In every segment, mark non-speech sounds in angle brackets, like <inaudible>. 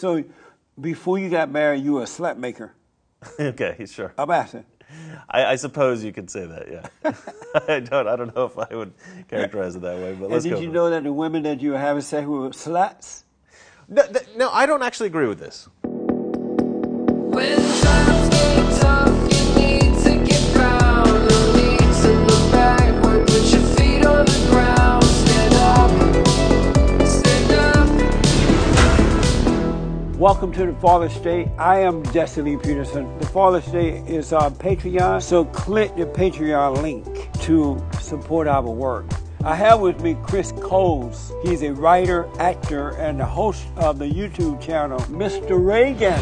So, before you got married, you were a slut maker. <laughs> okay, sure. I'm asking. I, I suppose you could say that. Yeah. <laughs> I don't. I don't know if I would characterize it that way, but And let's did go. you for it. know that the women that you were having sex with were sluts? No, th- no, I don't actually agree with this. Welcome to the Fallen State. I am Jesse Lee Peterson. The Fallen State is on Patreon, so click the Patreon link to support our work. I have with me Chris Kohls. He's a writer, actor, and the host of the YouTube channel, Mr. Reagan.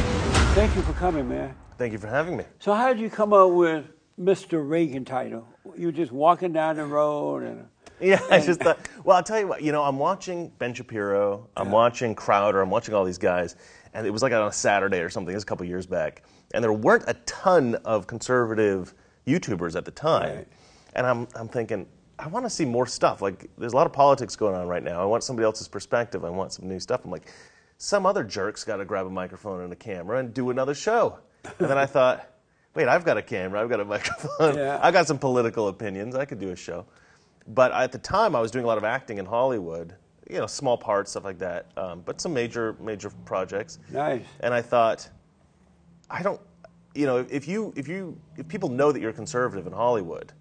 Thank you for coming, man. Thank you for having me. So, how did you come up with Mr. Reagan title? You were just walking down the road and. <laughs> Yeah, I just thought. Well, I'll tell you what. You know, I'm watching Ben Shapiro. I'm watching Crowder. I'm watching all these guys, and it was like on a Saturday or something. It was a couple years back, and there weren't a ton of conservative YouTubers at the time. Right. And I'm I'm thinking, I want to see more stuff. Like, there's a lot of politics going on right now. I want somebody else's perspective. I want some new stuff. I'm like, some other jerk's got to grab a microphone and a camera and do another show. And then I <laughs> thought. Wait, I've got a camera, I've got a microphone, Yeah. I've got some political opinions, I could do a show. But at the time, I was doing a lot of acting in Hollywood, you know, small parts, stuff like that, um, but some major, major projects. Nice. And I thought, I don't, you know, if you, if you, if people know that you're conservative in Hollywood,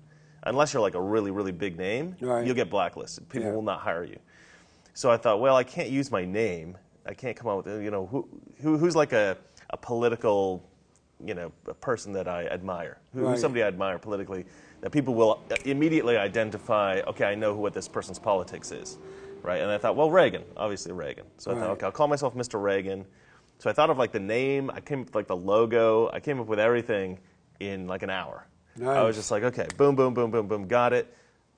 unless you're like a really, really big name, Right. you'll get blacklisted. People Yeah. will not hire you. So I thought, well, I can't use my name. I can't come up with, you know, who, who who's like a, a political, you know, a person that I admire, who, Right. who's somebody I admire politically, that people will immediately identify. Okay, I know who what this person's politics is, right? And I thought, well, Reagan, obviously Reagan. So I Right. thought, okay, I'll call myself Mr. Reagan. So I thought of like the name. I came up with like the logo. I came up with everything in like an hour. I was just like, okay, boom, boom, boom, boom, boom, got it.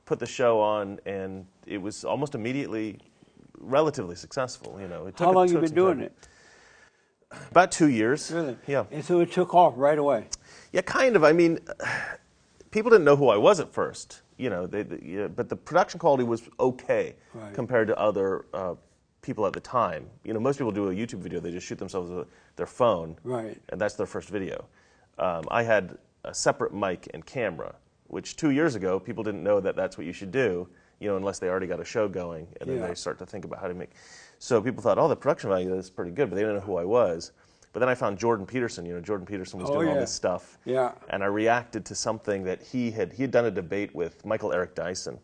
Put the show on, and it was almost immediately relatively successful. You know, it took How it long you took been doing time. it? About two years. Really? Yeah. And so it took off right away. Yeah, kind of. I mean, people didn't know who I was at first, you know, they, they- yeah, but the production quality was okay Right. compared to other uh, people at the time. You know, most people do a YouTube video, they just shoot themselves with their phone, Right. and that's their first video. Um, I had a separate mic and camera, which two years ago people didn't know that that's what you should do, you know, unless they already got a show going, and then Yeah. they start to think about how to make. So people thought, oh, the production value is pretty good, but they didn't know who I was. But then I found Jordan Peterson. You know, Jordan Peterson was Oh, doing all this stuff Yeah. and I reacted to something that he had he had done a debate with Michael Eric Dyson,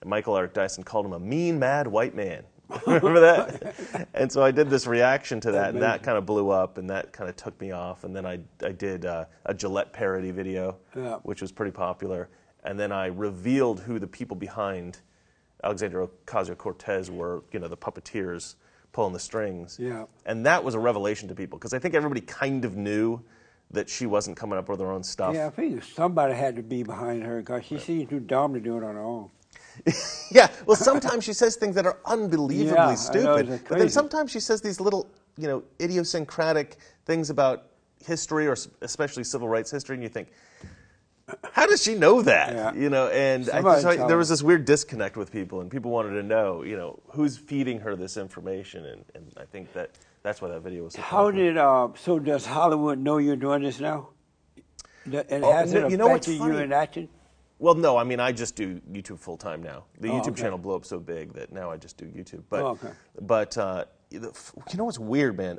and Michael Eric Dyson called him a mean, mad white man. <laughs> Remember that? <laughs> and so I did this reaction to that, and that kind of blew up, and that kind of took me off. And then I I did uh, a Gillette parody video, Yeah. which was pretty popular. And then I revealed who the people behind Alexandria Ocasio Cortez were, you know, the puppeteers pulling the strings. Yeah. And that was a revelation to people because I think everybody kind of knew that she wasn't coming up with her own stuff. Yeah, I think somebody had to be behind her because she seemed too dumb to do it on her own. <laughs> Yeah, well, sometimes she says things that are unbelievably Yeah, I know, stupid, but then sometimes she says these little, you know, idiosyncratic things about history or especially civil rights history, and you think, how does she know that? Yeah. You know, and I, so I- there was this weird disconnect with people, and people wanted to know, you know, who's feeding her this information, and, and I think that that's why that video was so How did uh, so does Hollywood know you're doing this now? And Oh, has you- it you know what's you funny? in acting? Well, no, I mean I just do YouTube full time now. The Oh, YouTube okay. channel blew up so big that now I just do YouTube. But Oh, okay. but uh, you know what's weird, man?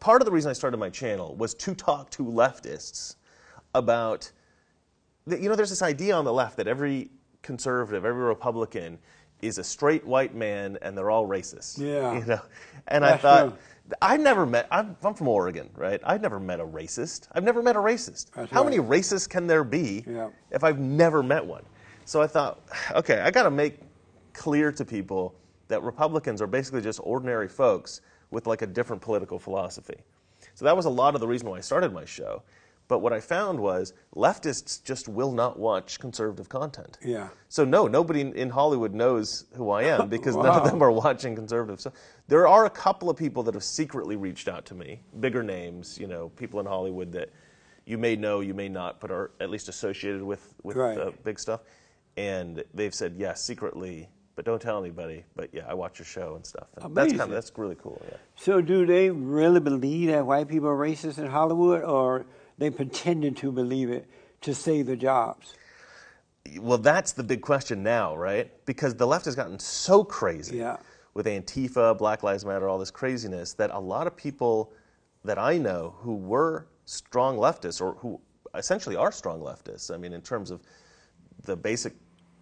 Part of the reason I started my channel was to talk to leftists about you know there's this idea on the left that every conservative, every Republican is a straight white man and they're all racist. Yeah. <laughs> You know, and I thought. true. I never met. I'm, I'm from Oregon, right? I've never met a racist. I've never met a racist. That's How right. many racists can there be Yeah. if I've never met one? So I thought, okay, I got to make clear to people that Republicans are basically just ordinary folks with like a different political philosophy. So that was a lot of the reason why I started my show. But what I found was leftists just will not watch conservative content. Yeah. So no, nobody in- Hollywood knows who I am <laughs> because none of them are watching conservative stuff. There are a couple of people that have secretly reached out to me, bigger names, you know, people in Hollywood that you may know, you may not, but are at least associated with with Right. uh, big stuff. And they've said, yes, secretly, but don't tell anybody. But yeah, I watch your show and stuff. And that's kind of that's really cool. Yeah. So, do they really believe that white people are racist in Hollywood, or they pretended to believe it to save their jobs? Well, that's the big question now, right? Because the left has gotten so crazy Yeah. with Antifa, Black Lives Matter, all this craziness that a lot of people that I know who were strong leftists or who essentially are strong leftists, I mean, in terms of the basic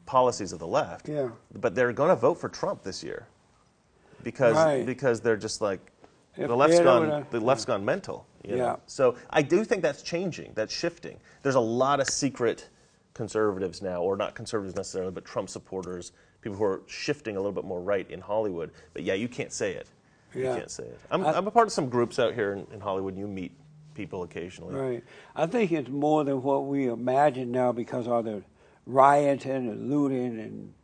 policies of the left, Yeah. but they're going to vote for Trump this year because Right. because they're just like They're the left's gone the left's gone mental. You know? Yeah. So I do think that's changing. That's shifting. There's a lot of secret conservatives now, or not conservatives necessarily, but Trump supporters, people who are shifting a little bit more right in Hollywood. But yeah, you can't say it. Yeah. You can't say it. I'm, I- am a part of some groups out here in, in Hollywood. And you meet people occasionally. Right. I think it's more than what we imagine now because of the rioting and looting and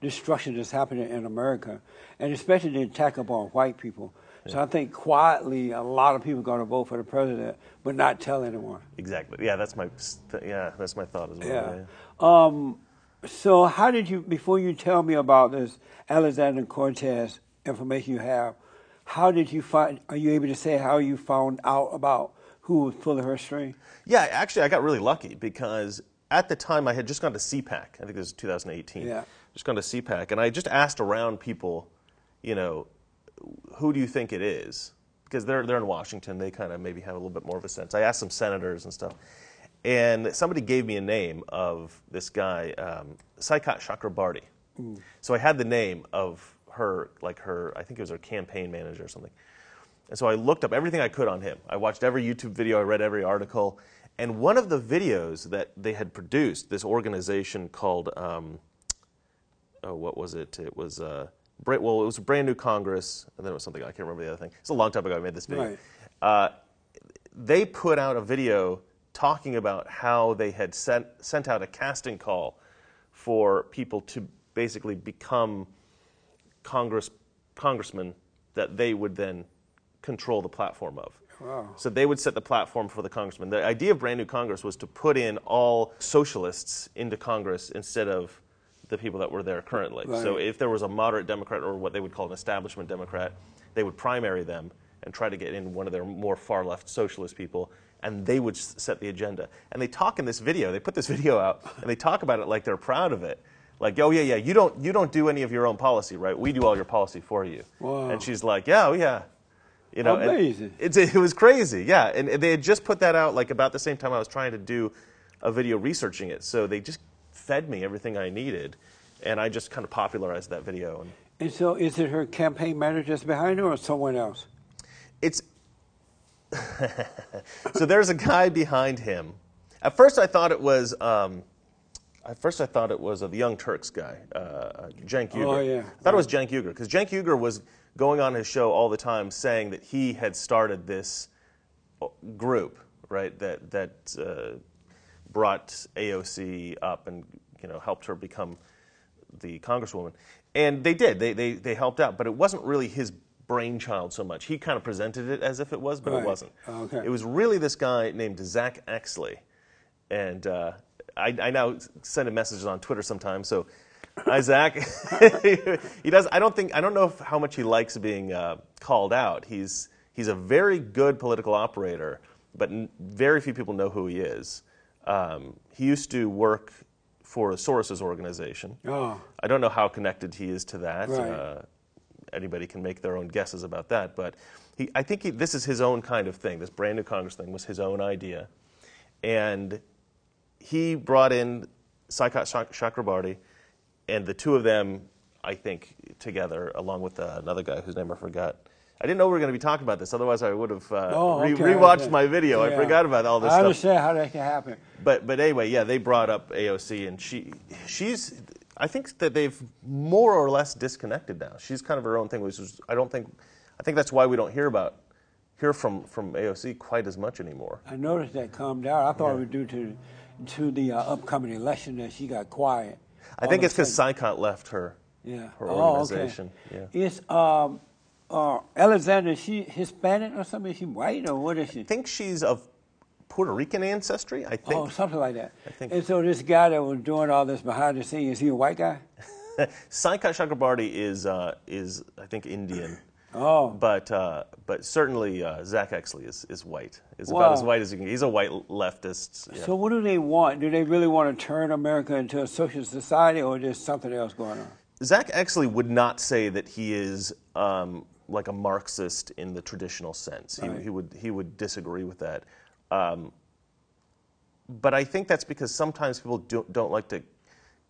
destruction that's happening in America, and especially the attack upon white people. So I think quietly a lot of people are going to vote for the president, but not tell anyone. Exactly. Yeah, that's my yeah, that's my thought as well. Yeah. yeah. Um, so how did you, before you tell me about this Alexander Cortez information you have, how did you find, are you able to say how you found out about who was pulling her string? Yeah, actually, I got really lucky because at the time I had just gone to CPAC. I think it was 2018. Yeah. Just gone to CPAC, and I just asked around people, you know, who do you think it is? Because they're they're in Washington, they kind of maybe have a little bit more of a sense. I asked some senators and stuff, and somebody gave me a name of this guy, um, Saikat Chakrabarti. So I had the name of her, like her, I think it was her campaign manager or something. And so I looked up everything I could on him. I watched every YouTube video, I read every article. And one of the videos that they had produced, this organization called, um, oh, what was it? It was, uh, well, it was a brand new Congress, and then it was something, I can't remember the other thing. It's a long time ago I made this video. Right. Uh, they put out a video talking about how they had sent, sent out a casting call for people to basically become Congress, congressmen that they would then control the platform of. Wow. So they would set the platform for the congressman. The idea of brand new Congress was to put in all socialists into Congress instead of the people that were there currently. So if there was a moderate Democrat or what they would call an establishment Democrat, they would primary them and try to get in one of their more far left socialist people, and they would set the agenda. And they talk in this video. They put this <laughs> video out, and they talk about it like they're proud of it. Like, oh yeah, yeah, you don't you don't do any of your own policy, right? We do all your policy for you. Wow. And she's like, yeah, oh yeah. You know, Amazing. It's, it was crazy, yeah. And they had just put that out like about the same time I was trying to do a video researching it. So they just fed me everything I needed, and I just kind of popularized that video. And And so, is it her campaign manager that's behind her, or someone else? it's <laughs> so there's a guy behind him. At first, I thought it was. Um, at first, I thought it was uh, the Young Turks guy, uh, uh, Cenk Uygur. Oh, yeah. I thought it was Cenk Uygur because Cenk Uygur was going on his show all the time saying that he had started this uh, group, right? That that uh, brought AOC up and you know helped her become the congresswoman, and they did. They they they helped out, but it wasn't really his brainchild so much. He kind of presented it as if it was, but Right. it wasn't. Okay. It was really this guy named Zack Exley, and uh, I, I now send him messages on Twitter sometimes. So, Zack. <laughs> he does. I don't think. I don't know if, how much he likes being uh, called out. He's he's a very good political operator, but n- very few people know who he is. Um, he used to work for a Soros's organization. Oh. I don't know how connected he is to that. Right. Uh, anybody can make their own guesses about that, but he, I think he, this is his own kind of thing. This brand new Congress thing was his own idea, and he brought in Saikat Chak- Chakrabarti, and the two of them, I think, together, along with uh, another guy whose name I forgot. I didn't know we were going to be talking about this. Otherwise, I would have uh, Oh, re- okay, rewatched okay. my video. I forgot about all this stuff. I stuff. understand how that can happen. But but anyway, yeah, they brought up AOC, and she she's I think that they've more or less disconnected now. She's kind of her own thing, which is I don't think I think that's why we don't hear about hear from from AOC quite as much anymore. I noticed that calmed down. I thought it was due to to the uh, upcoming election that she got quiet. I think it's because. Saikat left her yeah. her oh, organization. okay. Yeah. Is um, uh, Alexander she Hispanic or something? Is she white or what is she? I think she's of Puerto Rican ancestry. I think. Oh, something like that. I think- And so this guy that was doing all this behind the scenes, is he a white guy? <laughs> Saikat Chakrabarti is uh, is I think Indian. <clears throat> Oh. But uh, but certainly uh, Zack Exley is, is white. Is Wow. about as white as you can. He's a white leftist. yeah. So what do they want? Do they really want to turn America into a socialist society, or is there something else going on? Zack Exley would not say that he is um, like a Marxist in the traditional sense. He, Right. he would he would disagree with that. Um, but I think that's because sometimes people do, don't like to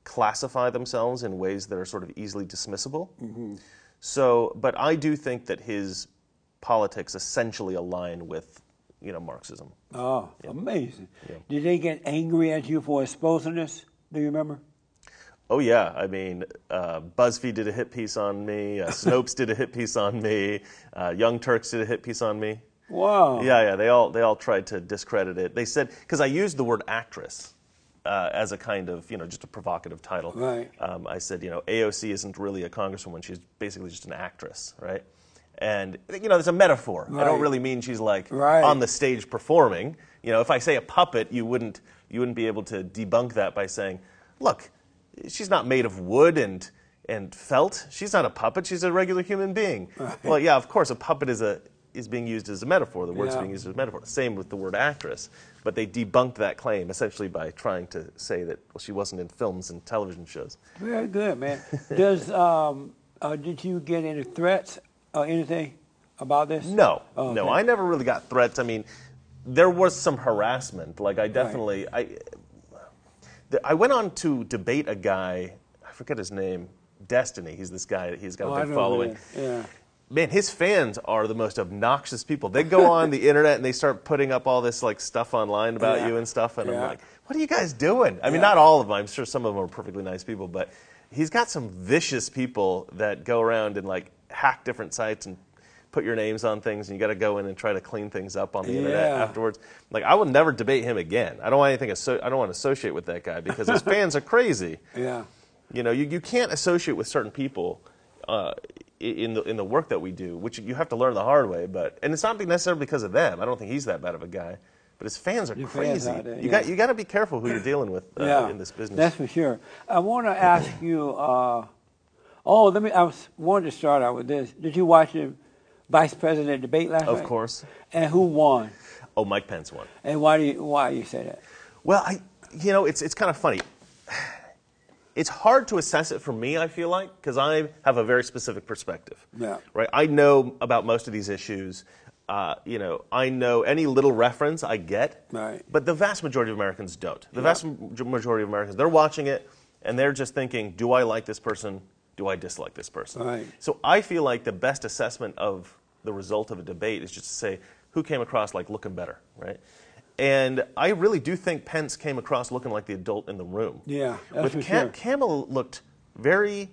classify themselves in ways that are sort of easily dismissible. So, but I do think that his politics essentially align with you know Marxism. Oh, amazing! Did they get angry at you for exposing this? Do you remember? Oh yeah, I mean, uh, BuzzFeed did a hit piece on me. Uh, <laughs> Snopes did a hit piece on me. Uh, Young Turks did a hit piece on me. Wow. Yeah, yeah, they all they all tried to discredit it. They said because I used the word actress uh, as a kind of you know just a provocative title. Right. Um, I said you know AOC isn't really a congresswoman; she's basically just an actress, right? And you know, there's a metaphor. Right. I don't really mean she's like Right. on the stage performing. You know, if I say a puppet, you wouldn't you wouldn't be able to debunk that by saying, look, she's not made of wood and and felt. She's not a puppet. She's a regular human being. Well, yeah, of course, a puppet is a is being used as a metaphor. The word's Yeah. being used as a metaphor. Same with the word actress. But they debunked that claim essentially by trying to say that well, she wasn't in films and television shows. Very good, man. Does <laughs> um, uh, did you get any threats or anything about this? No, Oh, no. I never really got threats. I mean, there was some harassment. Like I definitely, I, the, I went on to debate a guy. I forget his name. Destiny. He's this guy. He's got Oh, a big following. Yeah. Man, his fans are the most obnoxious people. They go on the internet and they start putting up all this like stuff online about Yeah. you and stuff, and I'm like, what are you guys doing? I mean, Yeah. not all of them. I'm sure some of them are perfectly nice people, but he's got some vicious people that go around and like hack different sites and put your names on things, and you got to go in and try to clean things up on the internet afterwards. Like, I will never debate him again. I don't want anything. Asso- I don't want to associate with that guy because his <laughs> fans are crazy. Yeah. You know, you, you can't associate with certain people uh, in the in the work that we do, which you have to learn the hard way. But and it's not necessarily because of them. I don't think he's that bad of a guy, but his fans are Your fans crazy. out there, you got you got to be careful who you're dealing with uh, yeah. in this business. That's for sure. I want to ask you. Uh, oh, let me. I was wanted to start out with this. Did you watch the vice president debate last night? of course. And who won? Oh, Mike Pence won. And why do you why you say that? Well, I, you know, it's it's kind of funny. It's hard to assess it for me. I feel like because I have a very specific perspective. Yeah. Right. I know about most of these issues. Uh, you know, I know any little reference I get. Right. But the vast majority of Americans don't. The vast majority of Americans, they're watching it and they're just thinking, do I like this person? Do I dislike this person? Right. So I feel like the best assessment of the result of a debate is just to say who came across like looking better, right? And I really do think Pence came across looking like the adult in the room. Yeah, that's With for Cam- sure. Kamala looked very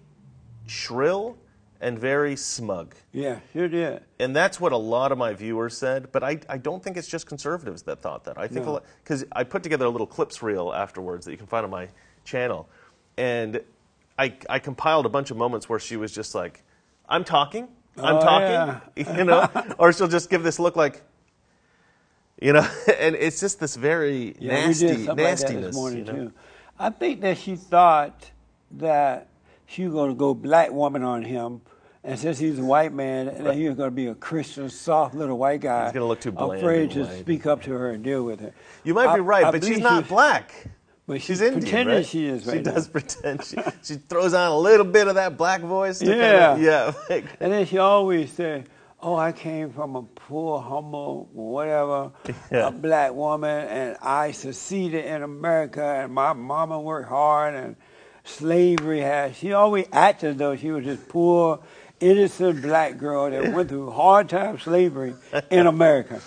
shrill and very smug. Yeah, sure did. And that's what a lot of my viewers said, but I, I don't think it's just conservatives that thought that. I think No. because I put together a little clips reel afterwards that you can find on my channel, and I I compiled a bunch of moments where she was just like, "I'm talking, I'm Oh, talking," <laughs> you know, <laughs> or she'll just give this look like, you know, <laughs> and it's just this very Yeah, nasty we did something like that nastiness. this morning you know? too. I think that she thought that she was going to go black woman on him, and since he's a white man, that he was going to be a Christian, soft little white guy. He's gonna look too bland Afraid to speak up to her and deal with her. You might I- be right, I but she's not she- black. But She's she's Indian, pretending right? she is right She now. does pretend. She, she throws on a little bit of that black voice. to Yeah. kinda- yeah. like- And then she always said, "Oh, I came from a poor, humble, whatever, <laughs> Yeah. a black woman, and I succeeded in America, and my mama worked hard, and slavery has." She always acted though she was this poor, innocent black girl that <laughs> went through hard time slavery in America.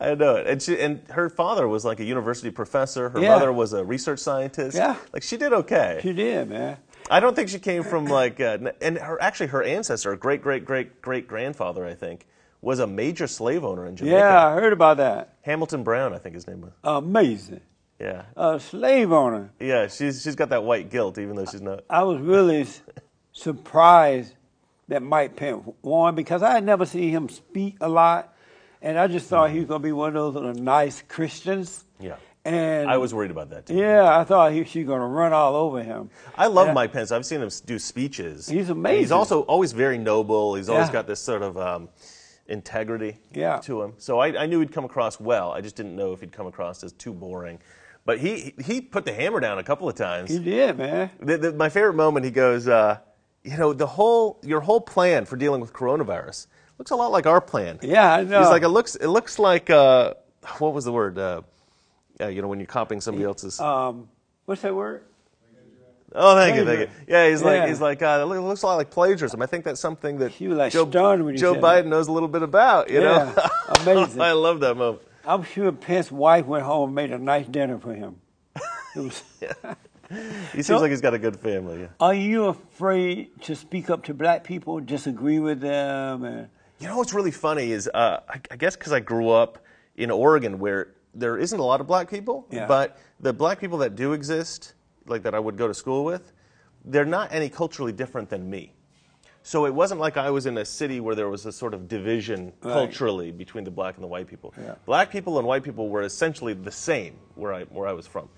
I know it. And she and her father was like a university professor. Her Yeah. mother was a research scientist. Yeah. Like she did okay. She did, man. I don't think she came from like uh, n- and her actually her ancestor, great great great great grandfather, I think, was a major slave owner in Jamaica. Yeah, I heard about that. Hamilton Brown, I think his name was. Amazing. Yeah. A slave owner. Yeah, she's she's got that white guilt even though she's not. I was really s- surprised that Mike Pence won because I had never seen him speak a lot, and I just thought he was going to be one of those nice Christians. Yeah. And I was worried about that too. Yeah, I thought he, she was going to run all over him. I love Yeah. Mike Pence. I've seen him do speeches. He's amazing. He's also always very noble. He's always Yeah. got this sort of um, integrity Yeah. to him. So I, I knew he'd come across well. I just didn't know if he'd come across as too boring. But he he put the hammer down a couple of times. He did, man. The, the, my favorite moment, he goes, uh, you know, the whole your whole plan for dealing with coronavirus looks a lot like our plan. Yeah, I know. He's like, it looks it looks like uh, what was the word? Uh, uh, you know, when you're copying somebody else's. Um, what's that word? oh, thank you, thank you. Yeah, he's like Yeah. he's like uh, it looks a lot like plagiarism. I think that's something that like Joe, Joe Biden knows a little bit about. You know, Yeah, amazing. <laughs> I love that moment. I'm sure Pence's wife went home and made a nice dinner for him. Was, <laughs> He seems So- like he's got a good family. Yeah. are you afraid to speak up to black people, disagree with them? And, You know what's really funny is, uh, I, I guess because I grew up in Oregon where there isn't a lot of black people, Yeah. but the black people that do exist, like that I would go to school with, they're not any culturally different than me. So it wasn't like I was in a city where there was a sort of division Right. culturally between the black and the white people. Yeah. Black people and white people were essentially the same where I where I was from.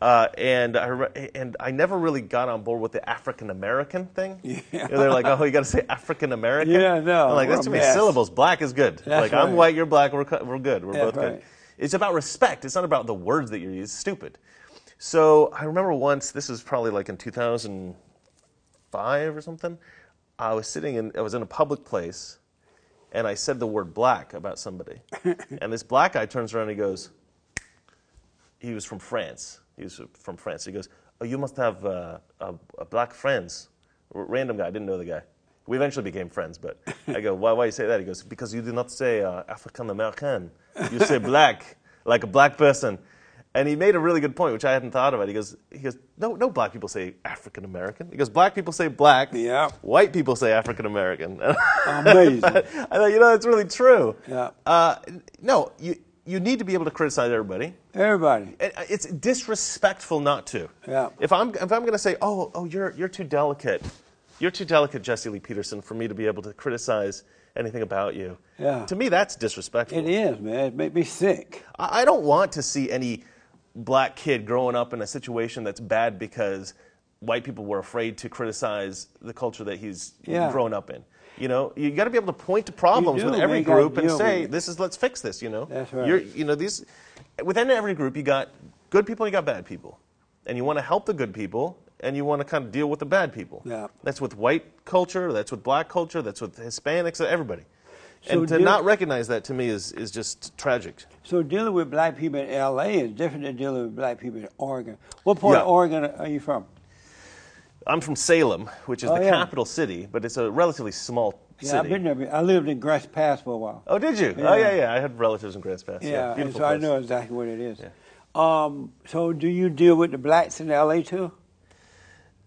Uh, and I re- and I never really got on board with the African American thing. <laughs> Yeah. You know, they're like, oh, you got to say African American. Yeah, no, I'm like that's too many syllables. Black is good. That's like I'm white, you're black. We're we're good. We're That's both good. right. It's about respect. It's not about the words that you use. Stupid. So I remember once. This is probably like in 2005 or something. I was sitting in. I was in a public place, and I said the word black about somebody, <laughs> and this black guy turns around and he goes. He was from France. He was from France. He goes, "Oh, you must have uh, a, a black friends." R- Random guy. I didn't know the guy. We eventually became friends, but I go, "Why? Why you say that?" He goes, "Because you do not say uh, African American. You say <laughs> black, like a black person." And he made a really good point, which I hadn't thought about. He goes, "He goes, no, no black people say African American. He goes, black people say black. Yeah. White people say African American." <laughs> amazing. I thought, you know, that's really true. Yeah. Uh, no, you you need to be able to criticize everybody. Everybody. Uh, it's disrespectful not to. Yeah. If I'm if I'm going to say, oh oh you're you're too delicate, you're too delicate, Jesse Lee Peterson, for me to be able to criticize anything about you. Yeah. To me, that's disrespectful. It is, man. It made me sick. I I don't want to see any black kid growing up in a situation that's bad because white people were afraid to criticize the culture that he's Yeah. grown up in. You know, you got to be able to point to problems do, with every group and say, "This is let's fix this." You know, That's right. You're, you know, these within every group, you got good people, you got bad people, and you want to help the good people, and you want to kind of deal with the bad people. Yeah. That's with white culture. That's with black culture. That's with Hispanics. Everybody. So and to deal- not recognize that to me is is just tragic. So dealing with black people in L.A. is different than dealing with black people in Oregon. What part of Oregon are you from? I'm from Salem, which is Oh, the yeah. capital city, but it's a relatively small Yeah, city. I've been there. I lived in Grants Pass for a while. Oh, did you? Yeah. Oh, yeah, yeah. I had relatives in Grants Pass. Yeah, beautiful so I know exactly what it is. Um, so do you deal with the blacks in L.A. too?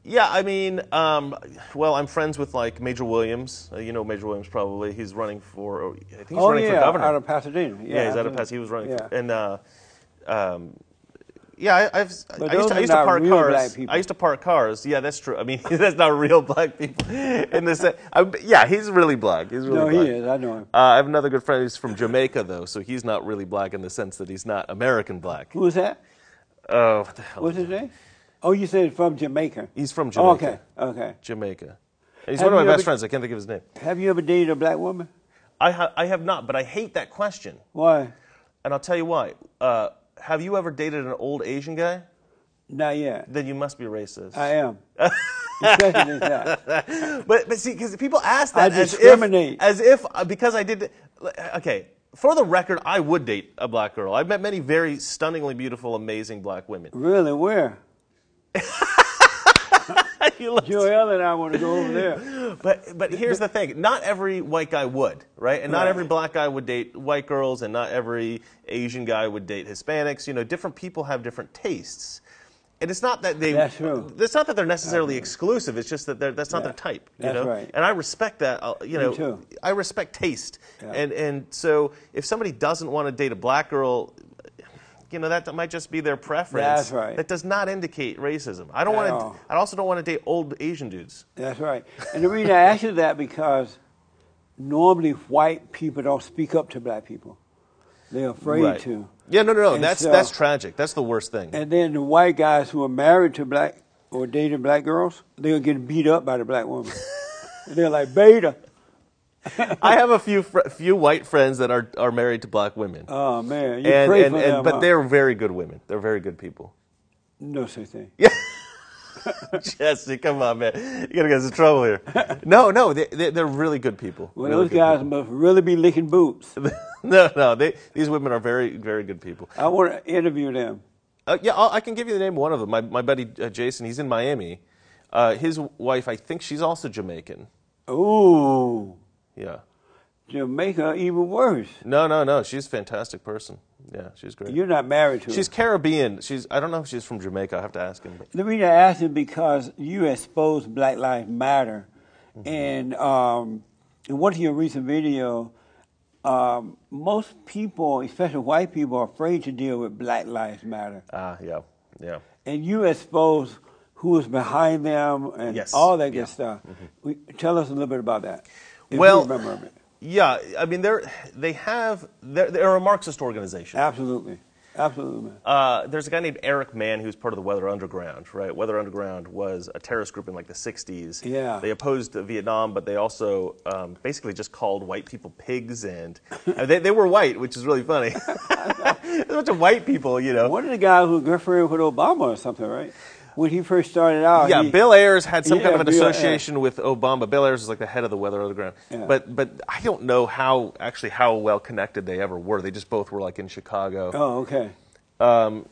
Yeah, I mean, um, well, I'm friends with like Major Williams. Uh, you know Major Williams probably. He's running for. I think he's oh running yeah, for governor. out of Pasadena. Yeah, yeah, he's out of. Pasadena. He was running, Yeah. for, and uh, um, yeah, I, I've. But I used to, I used to park real cars. black people. I used to park cars. Yeah, that's true. I mean, <laughs> that's not real black people. In the sense, I, yeah, he's really black. He's really no, black. he is. I know him. Uh, I have another good friend who's from Jamaica, though, so he's not really black in the sense that he's not American black. Who is that? Oh, what the hell? What's his name? Oh, you said from Jamaica. He's from Oh, Jamaica. okay, okay. Jamaica. And he's Have one of my best ever- friends. I can't think of his name. Have you ever dated a black woman? I, ha- I have not, but I hate that question. Why? And I'll tell you why. Uh, have you ever dated an old Asian guy? Not yet. Then you must be racist. I am. <laughs> Especially this guy. But but see, because people ask that as if as if uh, because I did. Okay, for the record, I would date a black girl. I've met many very stunningly beautiful, amazing black women. Really? Where? <laughs> <laughs> Joel and I want to go over there. <laughs> But but here's the thing: not every white guy would, right? And not Right. every black guy would date white girls, and not every Asian guy would date Hispanics. You know, different people have different tastes. And it's not that they. That's true. It's not that they're necessarily exclusive. It's just that they're, that's not Yeah. their type. You That's know? right. And I respect that. uh, You know, too. I respect taste. Yeah. And and so if somebody doesn't want to date a black girl. You know that, might just be their preference. That's right. That does not indicate racism. I don't want to. I also don't want to date old Asian dudes. That's right. And the reason I ask you that because normally white people don't speak up to black people. They're afraid Right. to. Yeah, no, no, no. And That's so- that's tragic. That's the worst thing. And then the white guys who are married to black or dating black girls, they're getting beat up by the black woman. <laughs> they're like, beta. I have a few fr- few white friends that are, are married to black women, Oh man, you and, pray and, for and them, but huh? they're very good women. They're very good people. no such thing. Yeah. <laughs> Jesse, come on, man, you gotta get us in trouble here. <laughs> No, no, they, they, they're really good people. Well, Really those guys people. must really be licking boots. <laughs> no, no, they, these women are very, very good people. I want to interview them. Uh, yeah, I'll, I can give you the name of one of them. My, my buddy uh, Jason, he's in Miami. Uh, his wife, I think she's also Jamaican. Ooh, Yeah. Jamaica even worse. No, no, no. She's a fantastic person. Yeah, she's great. You're not married to her. she's her. Caribbean. She's I don't know if she's from Jamaica. I have to ask him. But The reason I asked is because you exposed Black Lives Matter, Mm-hmm. and um, in one of your recent video, um, most people, especially white people, are afraid to deal with Black Lives Matter, ah, yeah, yeah. and you exposed who is behind them and Yes. all that good Yeah. Mm-hmm. stuff. We, tell us a little bit about that. If Well- remember. Yeah, I mean they're they have they're, they're a Marxist organization. Absolutely, absolutely. Uh, there's a guy named Eric Mann who's part of the Weather Underground, right? Weather Underground was a terrorist group in like the 60s. Yeah. They opposed Vietnam, but they also um, basically just called white people pigs, and uh, they, they were white, which is really funny. <laughs> There's a bunch of white people, you know. One of the guys who good friend with Obama or something, right? When he first started out, Yeah, he- Bill Ayers had some Yeah, kind of an Bill Ayers. association with Obama. Bill Ayers was like the head of the Weather Underground. Yeah. But but I don't know how actually how well connected they ever were. They just both were like in Chicago. Oh, okay. Um,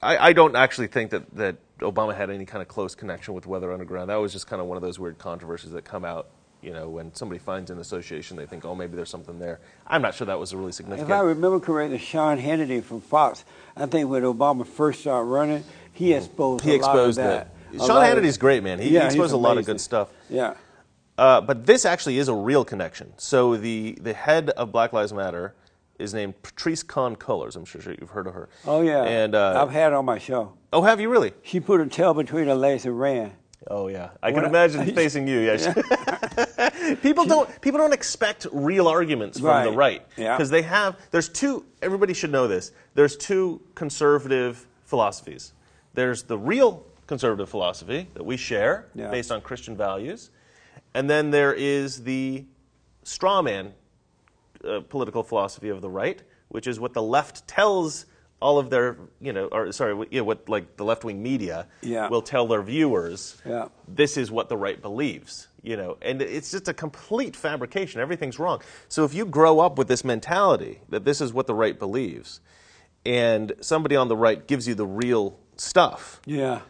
I, I don't actually think that, that Obama had any kind of close connection with Weather Underground. That was just kind of one of those weird controversies that come out. You know, when somebody finds an association, they think, oh, maybe there's something there. I'm not sure that was a really significant. If I remember correctly, Sean Hannity from Fox, I think when Obama first started running, he exposed he a lot exposed of that. that. Sean Hannity's great, man. He, Yeah, he exposed a lot of good stuff. Yeah. Uh, but this actually is a real connection. So the, the head of Black Lives Matter is named Patrisse Khan-Cullors. I'm sure you've heard of her. Oh yeah. And uh, I've had her on my show. oh, have you really? She put her tail between her legs and ran. Oh yeah, I can What- imagine <laughs> facing you. Yes. <laughs> people don't people don't expect real arguments from the Right. right Yeah. because they have. There's two. Everybody should know this. There's two conservative philosophies. There's the real conservative philosophy that we share Yeah. based on Christian values, and then there is the straw man uh, political philosophy of the right, which is what the left tells all of their, you know, or sorry, what- you know, what like the left wing media Yeah. will tell their viewers. Yeah. This is what the right believes, you know, and it's just a complete fabrication. Everything's wrong. So if you grow up with this mentality that this is what the right believes, and somebody on the right gives you the real stuff, Yeah.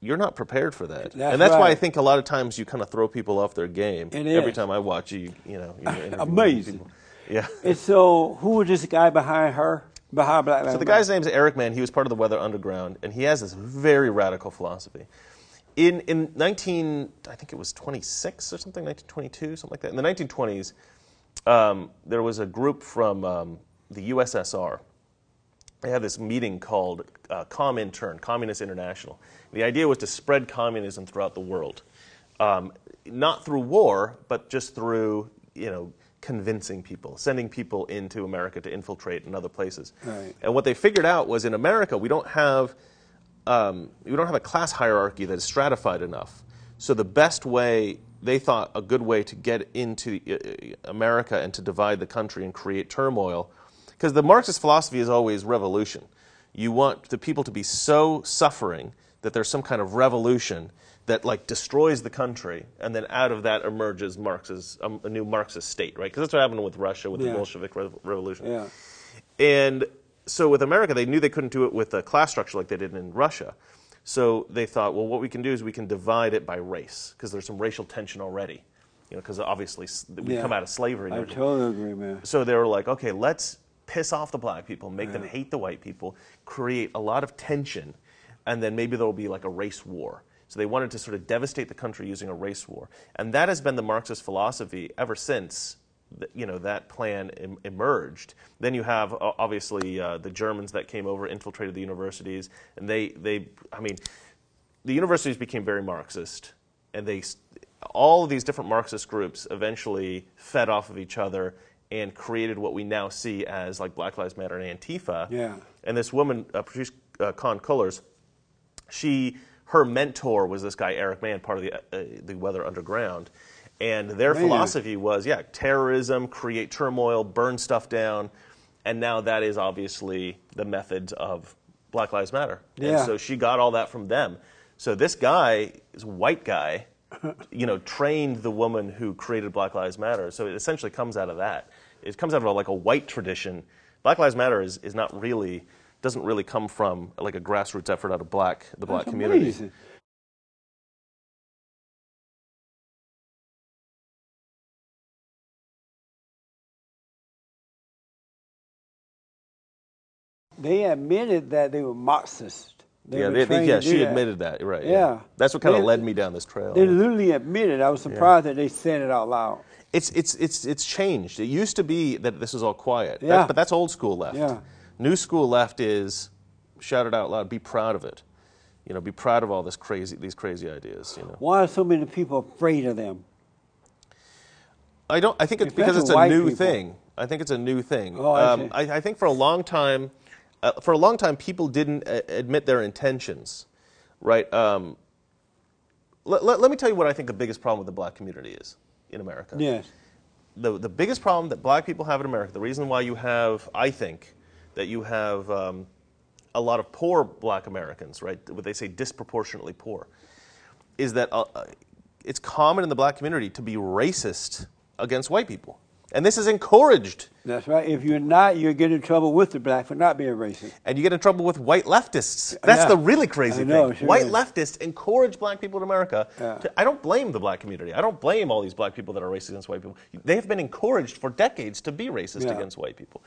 you're not prepared for that. That's and that's why I think a lot of times you kind of throw people off their game. It Every is. time I watch you, you know, <laughs> Amazing. people. Yeah. And so, who was this guy behind her? Behind Black So the guy's name's Eric Mann. He was part of the Weather Underground, and he has this very radical philosophy. In in 19, I think it was 26 or something, 1922, something like that. In the 1920s, um, there was a group from um, the USSR. They had this meeting called uh, Comintern, Communist International. The idea was to spread communism throughout the world, um, not through war, but just through you know convincing people, sending people into America to infiltrate in other places. Right. And what they figured out was in America we don't have um, we don't have a class hierarchy that is stratified enough. So the best way they thought a good way to get into uh, America and to divide the country and create turmoil, because the Marxist philosophy is always revolution. You want the people to be so suffering that there's some kind of revolution that like destroys the country, and then out of that emerges Marx's um, a new Marxist state, right? Because that's what happened with Russia with the Bolshevik Rev- Revolution. Yeah. And so with America, they knew they couldn't do it with a class structure like they did in Russia. So they thought, well, what we can do is we can divide it by race because there's some racial tension already. You know, because obviously we Yeah. come out of slavery. I totally agree, man. So they were like, okay, let's piss off the black people, make them hate the white people, create a lot of tension, and then maybe there will be like a race war. So they wanted to sort of devastate the country using a race war, and that has been the Marxist philosophy ever since. You know that plan em- emerged. Then you have uh, obviously uh, the Germans that came over, infiltrated the universities, and they, they, I mean, the universities became very Marxist, and they, all of these different Marxist groups eventually fed off of each other and created what we now see as like Black Lives Matter and Antifa. Yeah. And this woman, uh, Patrisse uh, Khan-Cullors, she her mentor was this guy Eric Mann, part of the uh, the Weather Underground, and their Man. philosophy was yeah, terrorism, create turmoil, burn stuff down, and now that is obviously the methods of Black Lives Matter. Yeah. And so she got all that from them. So this guy is a white guy, <laughs> you know, trained the woman who created Black Lives Matter. So it essentially comes out of that. It comes out of a, like a white tradition. Black Lives Matter is, is not really doesn't really come from like a grassroots effort out of black the black That's community. amazing. They admitted that they were Marxist. They yeah, were they, they, yeah, she that. admitted that. Right. Yeah. That's what kind of led me down this trail. They literally admitted. I was surprised that they said it out loud. It's it's it's it's changed. It used to be that this was all quiet. That- Yeah. but that's old school left. Yeah. New school left is shout it out loud. Be proud of it. You know, be proud of all this crazy these crazy ideas. You know. Why are so many people afraid of them? I don't. I think it's because it's a new people. thing. I think it's a new thing. Oh, I um, I, I think for a long time, uh, for a long time, people didn't uh, admit their intentions, right? Um, let, let, let me tell you what I think the biggest problem with the black community is in America. Yes. The the biggest problem that black people have in America, the reason why you have, I think, that you have um, a lot of poor black Americans, right? What they say disproportionately poor, is that uh, uh, it's common in the black community to be racist against white people. And this is encouraged. That's right. If you're not, you're getting in trouble with the black for not being racist. And you get in trouble with white leftists. That's Yeah. the really crazy know, thing. sure white is. leftists encourage black people in America. Yeah. To, I don't blame the black community. I don't blame all these black people that are racist against white people. They have been encouraged for decades to be racist Yeah. against white people.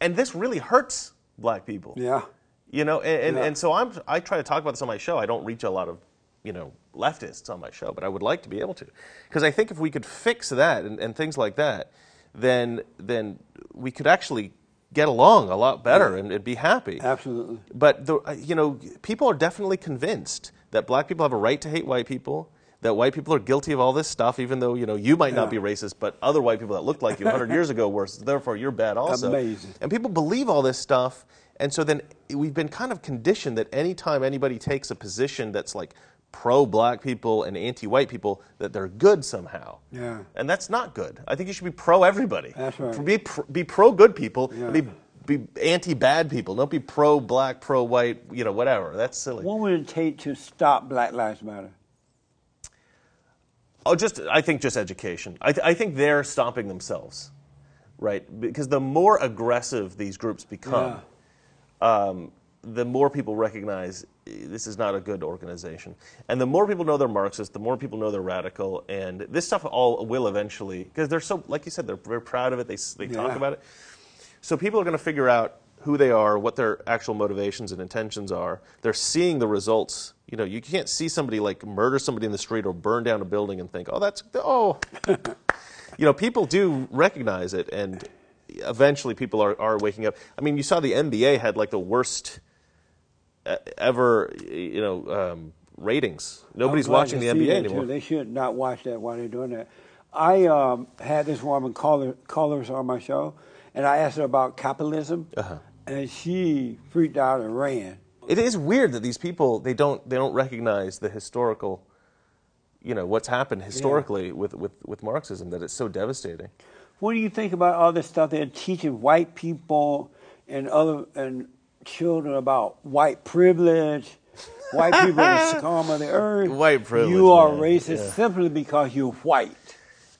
And this really hurts black people. Yeah. You know, and, and, and so I'm, I try to talk about this on my show. I don't reach a lot of, you know, leftists on my show, but I would like to be able to. Because I think if we could fix that and, and things like that, then, then we could actually get along a lot better and, and be happy. Absolutely. But the, uh, you know, people are definitely convinced that black people have a right to hate white people. That white people are guilty of all this stuff, even though you know you might not be racist, but other white people that looked like you 100 years ago were. so Therefore, you're bad also. Amazing. And people believe all this stuff, and so then we've been kind of conditioned that anytime anybody takes a position that's like pro-black people and anti-white people, that they're good somehow. Yeah. And that's not good. I think you should be pro everybody. That's right. Be pr- be pro good people. Yeah. And be be anti bad people. Don't be pro black, pro white. You know, whatever. That's silly. What would it take to stop Black Lives Matter? Oh, just I think just education. I, th- I think they're stopping themselves, right? Because the more aggressive these groups become, um, the more people recognize eh, this is not a good organization, and the more people know they're Marxist, the more people know they're radical, and this stuff all will eventually because they're so, like you said, they're very proud of it. They they talk about it. So people are going to figure out who they are, what their actual motivations and intentions are. They're seeing the results. You know, you can't see somebody like murder somebody in the street or burn down a building and think, "Oh, that's oh." <laughs> you know, people do recognize it, and eventually people are, are waking up. I mean, you saw the NBA had like the worst ever, you know, um, ratings. Nobody's watching the NBA anymore. Too. They should not watch that while they're doing that. I um, had this woman caller, callers on my show, and I asked her about capitalism, Uh-huh. and she freaked out and ran. It is weird that these people they don't they don't recognize the historical, you know, what's happened historically with, with, with Marxism that it's so devastating. What do you think about all this stuff they're teaching white people and other and children about white privilege? White people are the <laughs> scum of the earth. White privilege, You are man. racist Yeah. simply because you're white.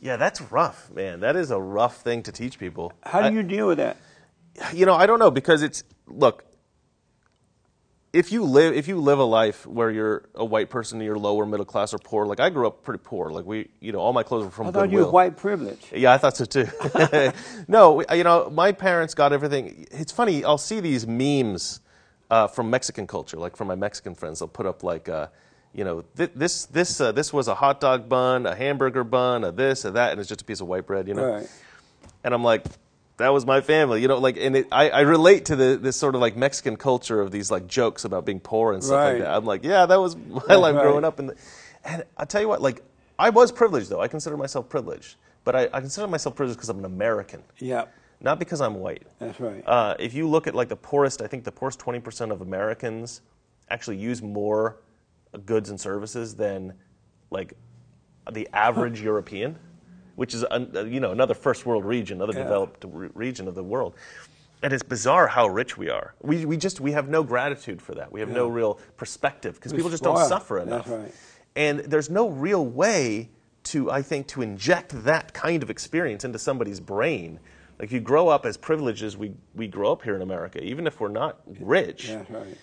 Yeah, that's rough, man. That is a rough thing to teach people. How do I- you deal with that? you know, I don't know because it's look. If you live if you live a life where you're a white person, and you're lower middle class or poor, like I grew up pretty poor. Like we, you know, all my clothes were from I thought Goodwill. you were white privilege. Yeah, I thought so too. <laughs> no, we- you know, my parents got everything. It's funny. I'll see these memes uh, from Mexican culture, like from my Mexican friends. They'll put up like, uh, you know, th- this this uh, this was a hot dog bun, a hamburger bun, a this, a that, and it's just a piece of white bread, you know. Right. And I'm like, that was my family, you know. Like, and it, I, I relate to the this sort of like Mexican culture of these like jokes about being poor and stuff Right. like that. I'm like, yeah, that was my life right. growing up. And and I tell you what, like, I was privileged though. I consider myself privileged but I, I consider myself privileged because I'm an American, Yep, not because I'm white. that's right. Uh, if you look at like the poorest, I think the poorest 20% of Americans actually use more goods and services than like the average European, which is you know another first world region, another Yeah. developed re- region of the world. And it's bizarre how rich we are. We, we just we have no gratitude for that. We have no real perspective because people just don't spoiled. suffer enough. Right. And there's no real way to, I think, to inject that kind of experience into somebody's brain. Like you grow up as privileged as we, we grow up here in America, even if we're not rich, That's right.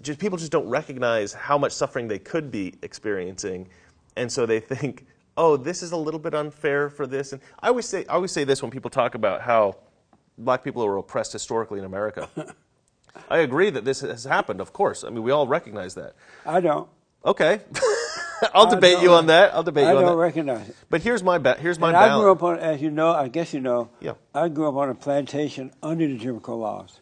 just people just don't recognize how much suffering they could be experiencing, and so they think, oh, this is a little bit unfair for this. And I always say, I always say this when people talk about how black people are oppressed historically in America. I agree that this has happened, of course. I mean, we all recognize that. I don't. Okay, <laughs> I'll I debate you on that. I'll debate I you on don't recognize it. But here's my ba- here's my And I grew up on, as you know, I guess you know. Yeah. I grew up on a plantation under the Jim Crow laws.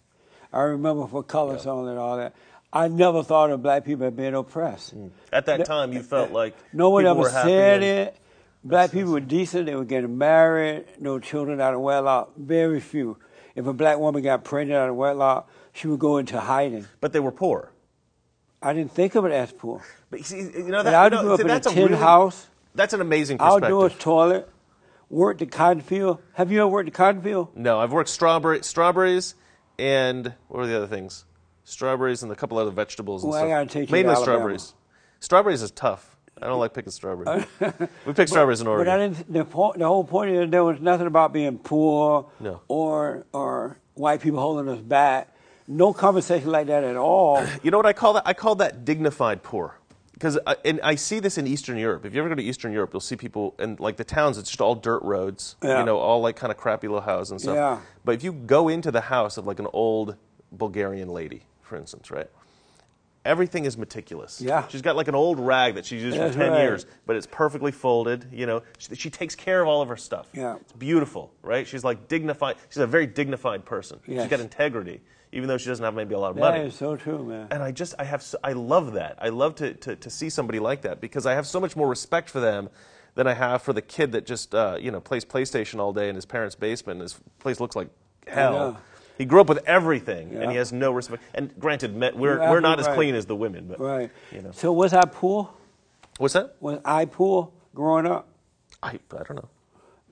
I remember for colors on and all that. I never thought of black people as being oppressed. Mm. At that time, you felt uh, like No one ever said it. Black people were decent. They were getting married. No children out of wedlock. Very few. If a black woman got pregnant out of wedlock, she would go into hiding. but they were poor. I didn't think of it as poor. But you see, you know that I grew up see, in a tin really- house, That's an amazing perspective. outdoors toilet, worked the cotton field. Have you ever worked the cotton field? No, I've worked strawberry, strawberries, and what were the other things? Strawberries and a couple other vegetables. And Well, I stuff. gotta take you to Mainly Alabama. strawberries. Strawberries is tough. I don't like picking strawberries. <laughs> we pick strawberries in order. But I didn't. The, point, the whole point is there was nothing about being poor No. or or white people holding us back. No conversation like that at all. <laughs> You know what I call that? I call that dignified poor. Because I, and I see this in Eastern Europe. If you ever go to Eastern Europe, you'll see people and like the towns. It's just all dirt roads. Yeah. You know, all like kind of crappy little houses and stuff. Yeah. But if you go into the house of like an old Bulgarian lady, for instance, right? Everything is meticulous. Yeah. She's got like an old rag that she's used That's for ten right. years, but it's perfectly folded. You know, she, she takes care of all of her stuff. Yeah. It's beautiful, right? She's like dignified. She's a very dignified person. Yes. She's got integrity, even though she doesn't have maybe a lot of money is so true, man. and I just I have so, I love that. I love to, to to see somebody like that because I have so much more respect for them than I have for the kid that just uh, you know plays PlayStation all day in his parents' basement. and His place looks like hell. Yeah. He grew up with everything, and he has no respect. And granted, men, we're You're we're not as right. clean as the women, but Right. you know. So was I poor? What's that? Was I poor growing up? I I don't know.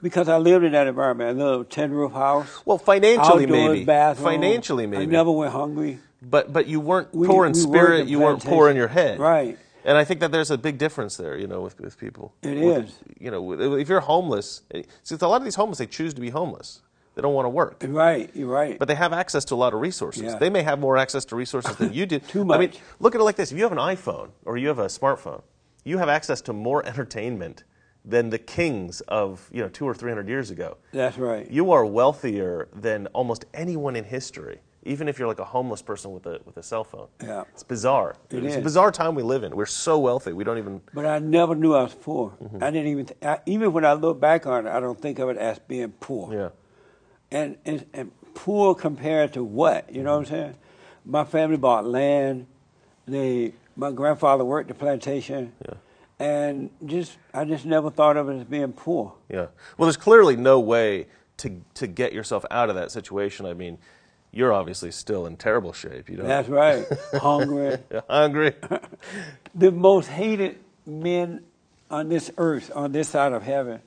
Because I lived in that environment. A little tin roof house. Well, financially outdoors maybe. bathroom. Financially maybe. I never went hungry. But but you weren't We- poor in we spirit. in You weren't poor in your head. Right. And I think that there's a big difference there, you know, with, with people. It With- is. You know, if you're homeless, eh, see, a lot of these homeless, they choose to be homeless. They don't want to work. Right. You're right. But they have access to a lot of resources. Yeah. They may have more access to resources than you do. <laughs> Too much. I mean, look at it like this: if you have an iPhone or you have a smartphone, you have access to more entertainment than the kings of you know two or three hundred years ago. That's right. You are wealthier than almost anyone in history, even if you're like a homeless person with a with a cell phone. Yeah. It's bizarre. It it's a bizarre time we live in. We're so wealthy, we don't even. But I never knew I was poor. Mm-hmm. I didn't even. Th- I, even when I look back on it, I don't think of it as being poor. Yeah. And, and, and poor compared to what? You know what I'm saying? My family bought land. They, my grandfather worked the plantation, Yeah. and just I just never thought of it as being poor. Yeah. Well, there's clearly no way to to get yourself out of that situation. I mean, you're obviously still in terrible shape. You know, That's right. <laughs> Hungry. Hungry. <laughs> The most hated men on this earth, on this side of heaven,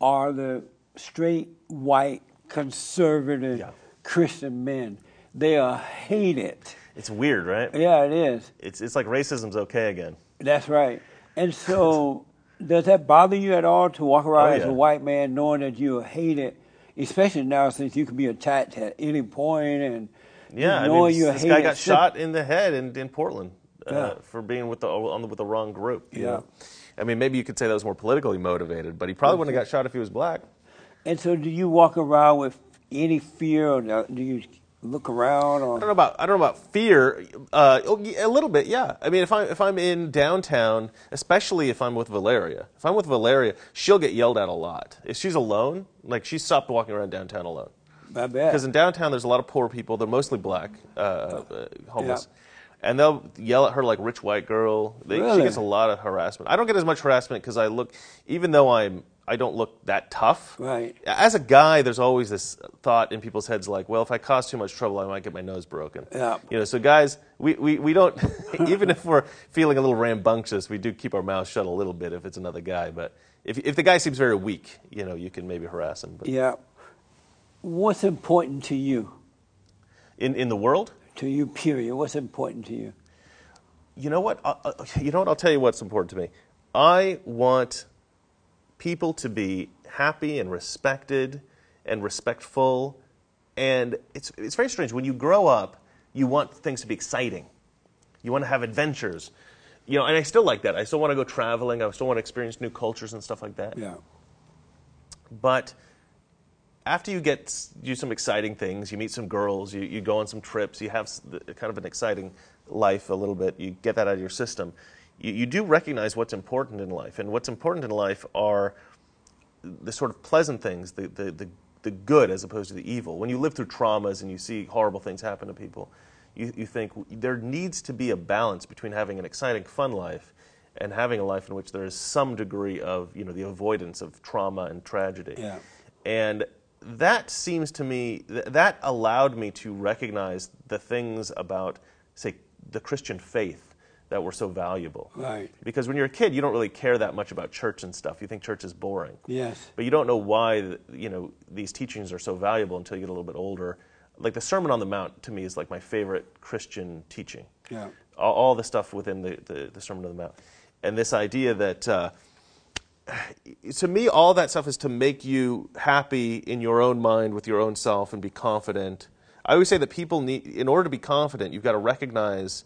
are the straight, white, conservative Yeah. Christian men. They are hated. it's weird, right? Yeah, it is. It's it's like racism's okay again. That's right. And so, <laughs> does that bother you at all to walk around Oh, as a white man knowing that you're hated, especially now since you can be attacked at any point and Yeah, I knowing mean, you're this hated? guy got shot in the head in, in Portland uh, Yeah. for being with the on the, with the wrong group. Yeah. know? I mean, maybe you could say that was more politically motivated, but he probably wouldn't have got shot if he was black. And so, do you walk around with any fear, or do you look around? I don't know about I don't know about fear. Uh, oh, a little bit, yeah. I mean, if I if I'm in downtown, especially if I'm with Valeria, if I'm with Valeria, she'll get yelled at a lot. If she's alone, like she stopped walking around downtown alone. I bet. Because in downtown, there's a lot of poor people. They're mostly black, uh, uh, homeless. And they'll yell at her like rich white girl. They, She gets a lot of harassment. I don't get as much harassment because I look, even though I'm I don't look that tough. Right. As a guy, there's always this thought in people's heads like, well, if I cause too much trouble, I might get my nose broken. Yeah. You know, so guys, we, we, we don't, <laughs> even if we're feeling a little rambunctious, we do keep our mouths shut a little bit if it's another guy. But if, if the guy seems very weak, you know, you can maybe harass him. But Yeah. What's important to you? in, in the world, To you, period. What's important to you? you know what? Uh, uh, you know what? I'll tell you what's important to me. I want people to be happy and respected and respectful. And it's, it's very strange. When you grow up, you want things to be exciting. You want to have adventures. You know, and I still like that. I still want to go traveling. I still want to experience new cultures and stuff like that. Yeah. But after you get do some exciting things, you meet some girls, you, you go on some trips, you have kind of an exciting life a little bit, you get that out of your system. You, you do recognize what's important in life, and what's important in life are the sort of pleasant things, the, the, the, the good as opposed to the evil. When you live through traumas and you see horrible things happen to people, you, you think there needs to be a balance between having an exciting, fun life and having a life in which there is some degree of, you know, the avoidance of trauma and tragedy. Yeah. And that seems to me, th- that allowed me to recognize the things about, say, the Christian faith that were so valuable. Right. Because when you're a kid, you don't really care that much about church and stuff. You think church is boring. Yes. But you don't know why you know these teachings are so valuable until you get a little bit older. Like the Sermon on the Mount to me is like my favorite Christian teaching. Yeah. All, all the stuff within the, the, the Sermon on the Mount, and this idea that uh, <sighs> to me all that stuff is to make you happy in your own mind with your own self and be confident. I always say that people need, in order to be confident, you've got to recognize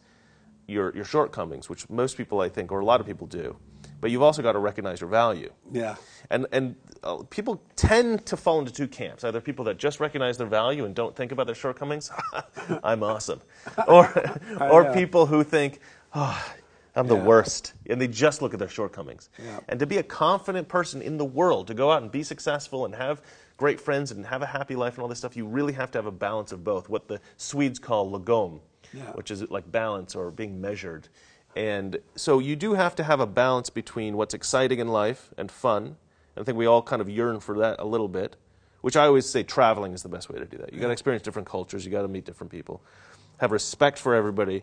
your your shortcomings, which most people I think, or a lot of people do. But you've also got to recognize your value. Yeah. And, and uh, people tend to fall into two camps either people that just recognize their value and don't think about their shortcomings, <laughs> I'm awesome, <laughs> or, or know. people who think, oh, I'm the Yeah. worst, and they just look at their shortcomings. Yeah. And to be a confident person in the world, to go out and be successful and have great friends and have a happy life and all this stuff, you really have to have a balance of both, what the Swedes call lagom, Yeah. which is like balance or being measured. And so you do have to have a balance between what's exciting in life and fun. And I think we all kind of yearn for that a little bit, which I always say traveling is the best way to do that. You got to experience different cultures, you got to meet different people, have respect for everybody,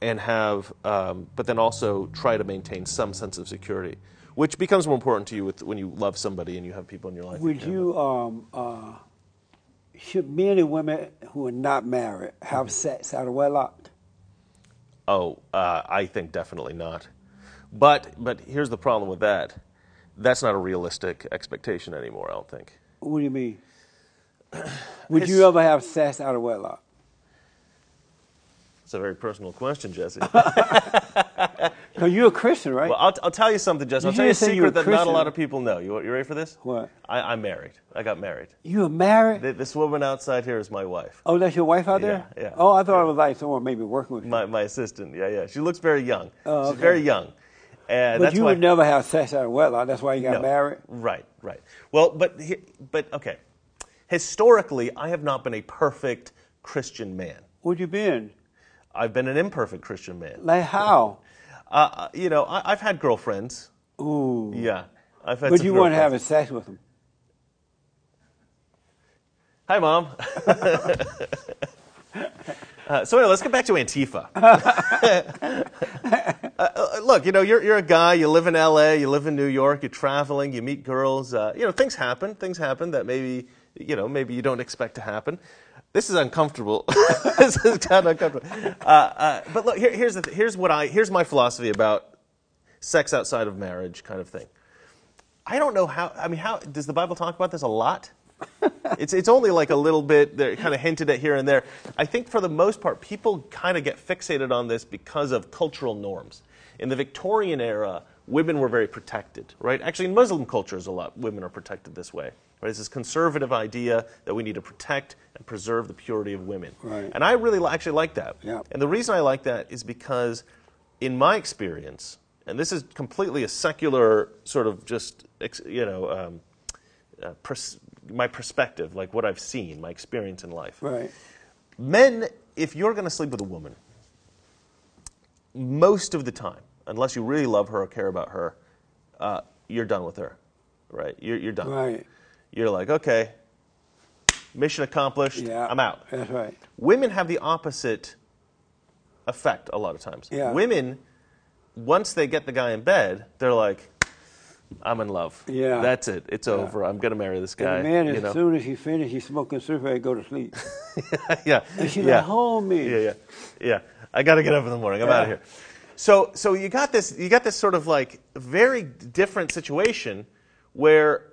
and have, um, but then also try to maintain some sense of security, which becomes more important to you with, when you love somebody and you have people in your life. Would care you, um, uh, should men and women who are not married have sex out of wedlock? Oh, uh, I think definitely not. But but here's the problem with that. That's not a realistic expectation anymore. I don't think. What do you mean? <clears throat> Would It's- you ever have sex out of wedlock? It's a very personal question, Jesse. <laughs> <laughs> No, you're a Christian, right? well, I'll, I'll tell you something, Justin. I'll tell you a secret that not a lot of people know. You you ready for this? What? I, I'm married. I got married. you are married? Th- This woman outside here is my wife, oh, that's your wife out there? Yeah, yeah. Oh, I thought I was like someone maybe working with you. my, my assistant. Yeah, yeah. She looks very young. Oh, She's very young, and but that's you why. would never have sex out of wedlock. That's why you got No. married? Right, right. Well, but but okay. Historically, I have not been a perfect Christian man. Where'd you been? I've been an imperfect Christian man. Like how? Uh, you know, I, I've had girlfriends. Ooh. Yeah, I've had. But you weren't having sex with them. Hi, mom. <laughs> uh, so anyway, let's get back to Antifa. <laughs> Uh, uh, look, you know, you're you're a guy. You live in L.A. You live in New York. You're traveling. You meet girls. Uh, you know, things happen. Things happen that maybe you know maybe you don't expect to happen. This is uncomfortable. <laughs> this is kind of uncomfortable. Uh, uh, but look, here, here's the th- here's what I here's my philosophy about sex outside of marriage, kind of thing. I don't know how. I mean, how does the Bible talk about this a lot? <laughs> it's it's only like a little bit. They're kind of hinted at here and there. I think for the most part, people kind of get fixated on this because of cultural norms. In the Victorian era, women were very protected, right? Actually, in Muslim cultures, a lot women are protected this way. Right? It's this conservative idea that we need to protect and preserve the purity of women. Right. And I really actually like that. Yeah. And the reason I like that is because, in my experience, and this is completely a secular sort of just, you know, um, uh, pers- my perspective, like what I've seen, my experience in life. Right. Men, if you're going to sleep with a woman, most of the time, unless you really love her or care about her, uh, you're done with her. right? You're, you're done. Right. You're like, okay, mission accomplished. Yeah. I'm out. That's right. Women have the opposite effect a lot of times. Yeah. Women, once they get the guy in bed, they're like, I'm in love. Yeah. That's it. It's over. I'm gonna marry this guy. And man, you as know? soon as he finishes, he's smoking cigarette and go to sleep. <laughs> yeah. And she's yeah. like, hold me. Yeah, yeah, yeah. I got to get up in the morning. I'm Yeah. out of here. So, so you got this. You got this sort of like very different situation where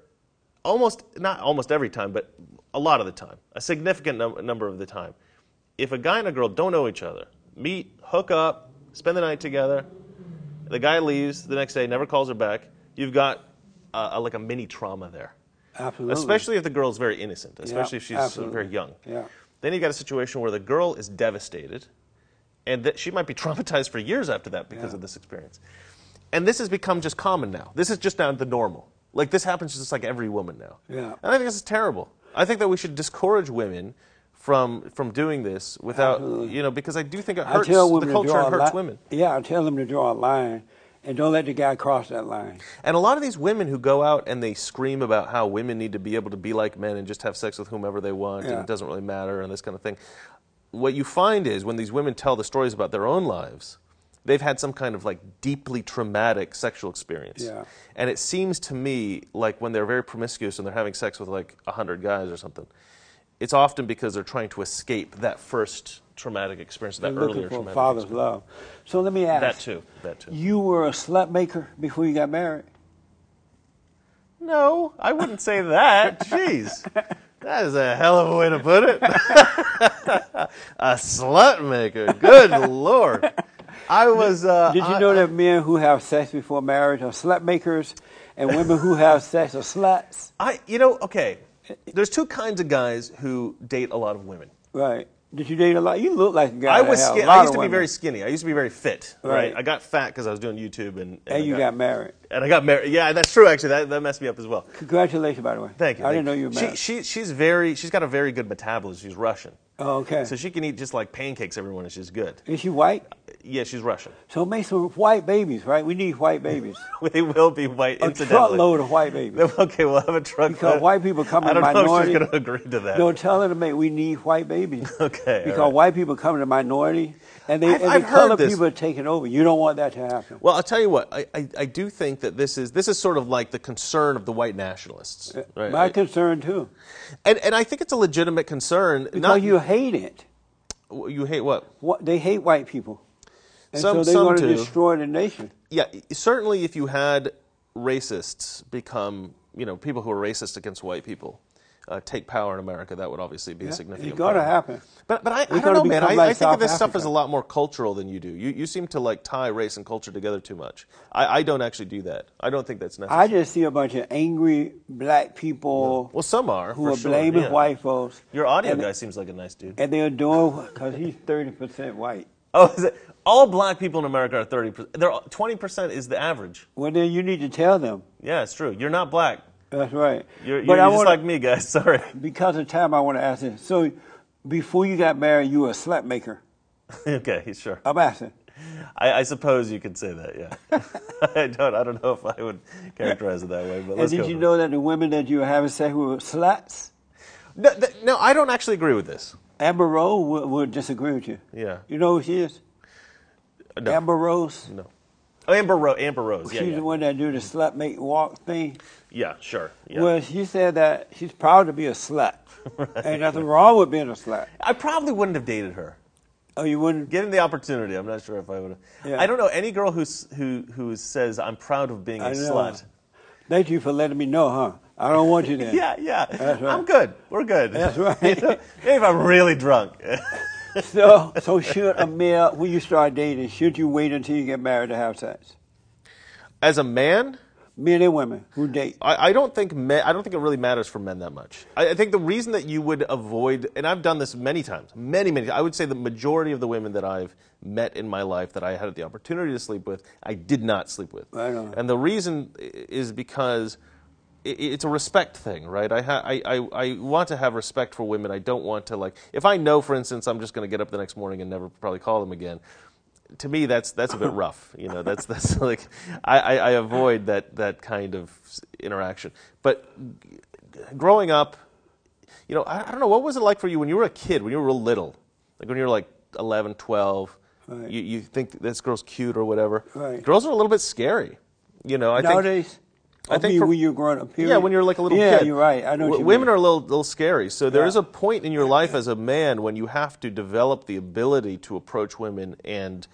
almost not almost every time, but a lot of the time, a significant num- number of the time, if a guy and a girl don't know each other, meet, hook up, spend the night together, the guy leaves the next day, never calls her back. You've got uh, a, like a mini trauma there. Absolutely. Especially if the girl's very innocent, especially if she's uh, absolutely. very young. Yeah. Then you've got a situation where the girl is devastated, and that she might be <laughs> traumatized for years after that because Yeah. of this experience. And this has become just common now. This is just now the normal. Like this happens just like every woman now. Yeah. And I think this is terrible. I think that we should discourage women from from doing this without Absolutely. you know because I do think it I hurts the culture and hurts li- women. Yeah, I tell them to draw a line, and don't let the guy cross that line. And a lot of these women who go out and they scream about how women need to be able to be like men and just have sex with whomever they want and it doesn't really matter and this kind of thing. What you find is when these women tell the stories about their own lives, they've had some kind of like deeply traumatic sexual experience. Yeah. And it seems to me like when they're very promiscuous and they're having sex with like 100 guys or something, it's often because they're trying to escape that first traumatic experience, that They're earlier looking for traumatic father's experience. love. So let me ask. That too. That too. You were a slut maker before you got married. No, I wouldn't say that. <laughs> Jeez. That is a hell of a way to put it. <laughs> a slut maker. Good lord. I was. Uh, Did you I- know that men who have sex before marriage are slut makers, and women who have sex are sluts? I, you know, okay. There's two kinds of guys who date a lot of women. Right. Did you date a lot? You look like a guy. I was. Skin- I used to be women. very skinny. I used to be very fit. Right. Right. I got fat because I was doing YouTube and. And I you got married. And I got married. Yeah, that's true. Actually, that, that messed me up as well. Congratulations, by the way. Thank you. I thank didn't know you were married. She, she, she's very. She's got a very good metabolism. She's Russian, oh, okay. so she can eat just like pancakes every morning. She's good. Is she white? Yeah, she's Russian. So make some white babies, right? We need white babies. <laughs> They will be white. A incidentally. truckload of white babies. <laughs> Okay, we'll have a truck. Because white people come I in don't know if she's going to agree to that. No, tell her to make. We need white babies. <laughs> Okay, Because right. white people come to minority, and they I've- and I've the heard color people are taking over. You don't want that to happen. Well, I'll tell you what. I, I, I do think that this is this is sort of like the concern of the white nationalists, uh, right? My concern too, and and I think it's a legitimate concern. because Not you hate it. you hate what? What they hate white people, and Some- so some going to do. destroy the nation. Yeah, certainly if you had racists become, you know, people who are racist against white people uh, take power in America, that would obviously be a significant. It's going to happen. But but I, I don't know, man. I, like I think South this stuff is a lot more cultural than you do. You you seem to like tie race and culture together too much. I, I don't actually do that. I don't think that's necessary. I just see a bunch of angry black people well, some are who are sure, blaming yeah. white folks. Your audio guy seems like a nice dude. and they're doing because he's thirty percent white. Oh, is it? All black people in America are thirty percent. They're twenty percent is the average. Well, then you need to tell them. Yeah, it's true. You're not black. That's right. You're, but you're I just wanna, like me, guys. <laughs> Sorry. because of time, I want to ask this. So, before you got married, you were a slut maker. <laughs> okay, sure. I'm asking. I, I suppose you could say that. Yeah. <laughs> I don't. I don't know if I would characterize it that way. But And let's did you for it. know that the women that you were having sex with were sluts? No, th- no, I don't actually agree with this. Amber Rose would, would disagree with you. Yeah. You know who she is? No. Amber Rose. No. Oh, Amber, Ro- Amber Rose. Yeah, she's yeah. the one that do the slut make walk thing. yeah, sure. Yeah. Well, she said that she's proud to be a slut. <laughs> Ain't nothing wrong with being a slut. I probably wouldn't have dated her. Oh, you wouldn't? Given the opportunity, I'm not sure if I would have. Yeah. I don't know any girl who's, who who says I'm proud of being a slut. Thank you for letting me know, huh? I don't want you <laughs> there. Yeah, yeah. Right. I'm good. We're good. That's <laughs> right. Maybe if I'm really drunk. <laughs> So, so should a male, when you start dating, should you wait until you get married to have sex? As a man, Men and women who date. I, I don't think men, I don't think it really matters for men that much. I, I think the reason that you would avoid, and I've done this many times, many, many. I would say the majority of the women that I've met in my life that I had the opportunity to sleep with, I did not sleep with. Right on. And the reason is because it's a respect thing, right? I, ha- I, I, I want to have respect for women. I don't want to like if I know, for instance, I'm just going to get up the next morning and never probably call them again. to me that's that's a bit <laughs> rough. You know, that's that's <laughs> like I, I, I avoid that that kind of interaction. But g- growing up, you know, I, I don't know what was it like for you when you were a kid, when you were real little, like when you were like 11, 12. Right. You you think this girl's cute or whatever. Right. Girls are a little bit scary. You know, I Nowadays, I I think for- when you're growing up, period. yeah, when you're like a little yeah, kid. Yeah, you're right. I know. W- you women mean. are a little, little scary. So there Yeah. is a point in your life as a man when you have to develop the ability to approach women and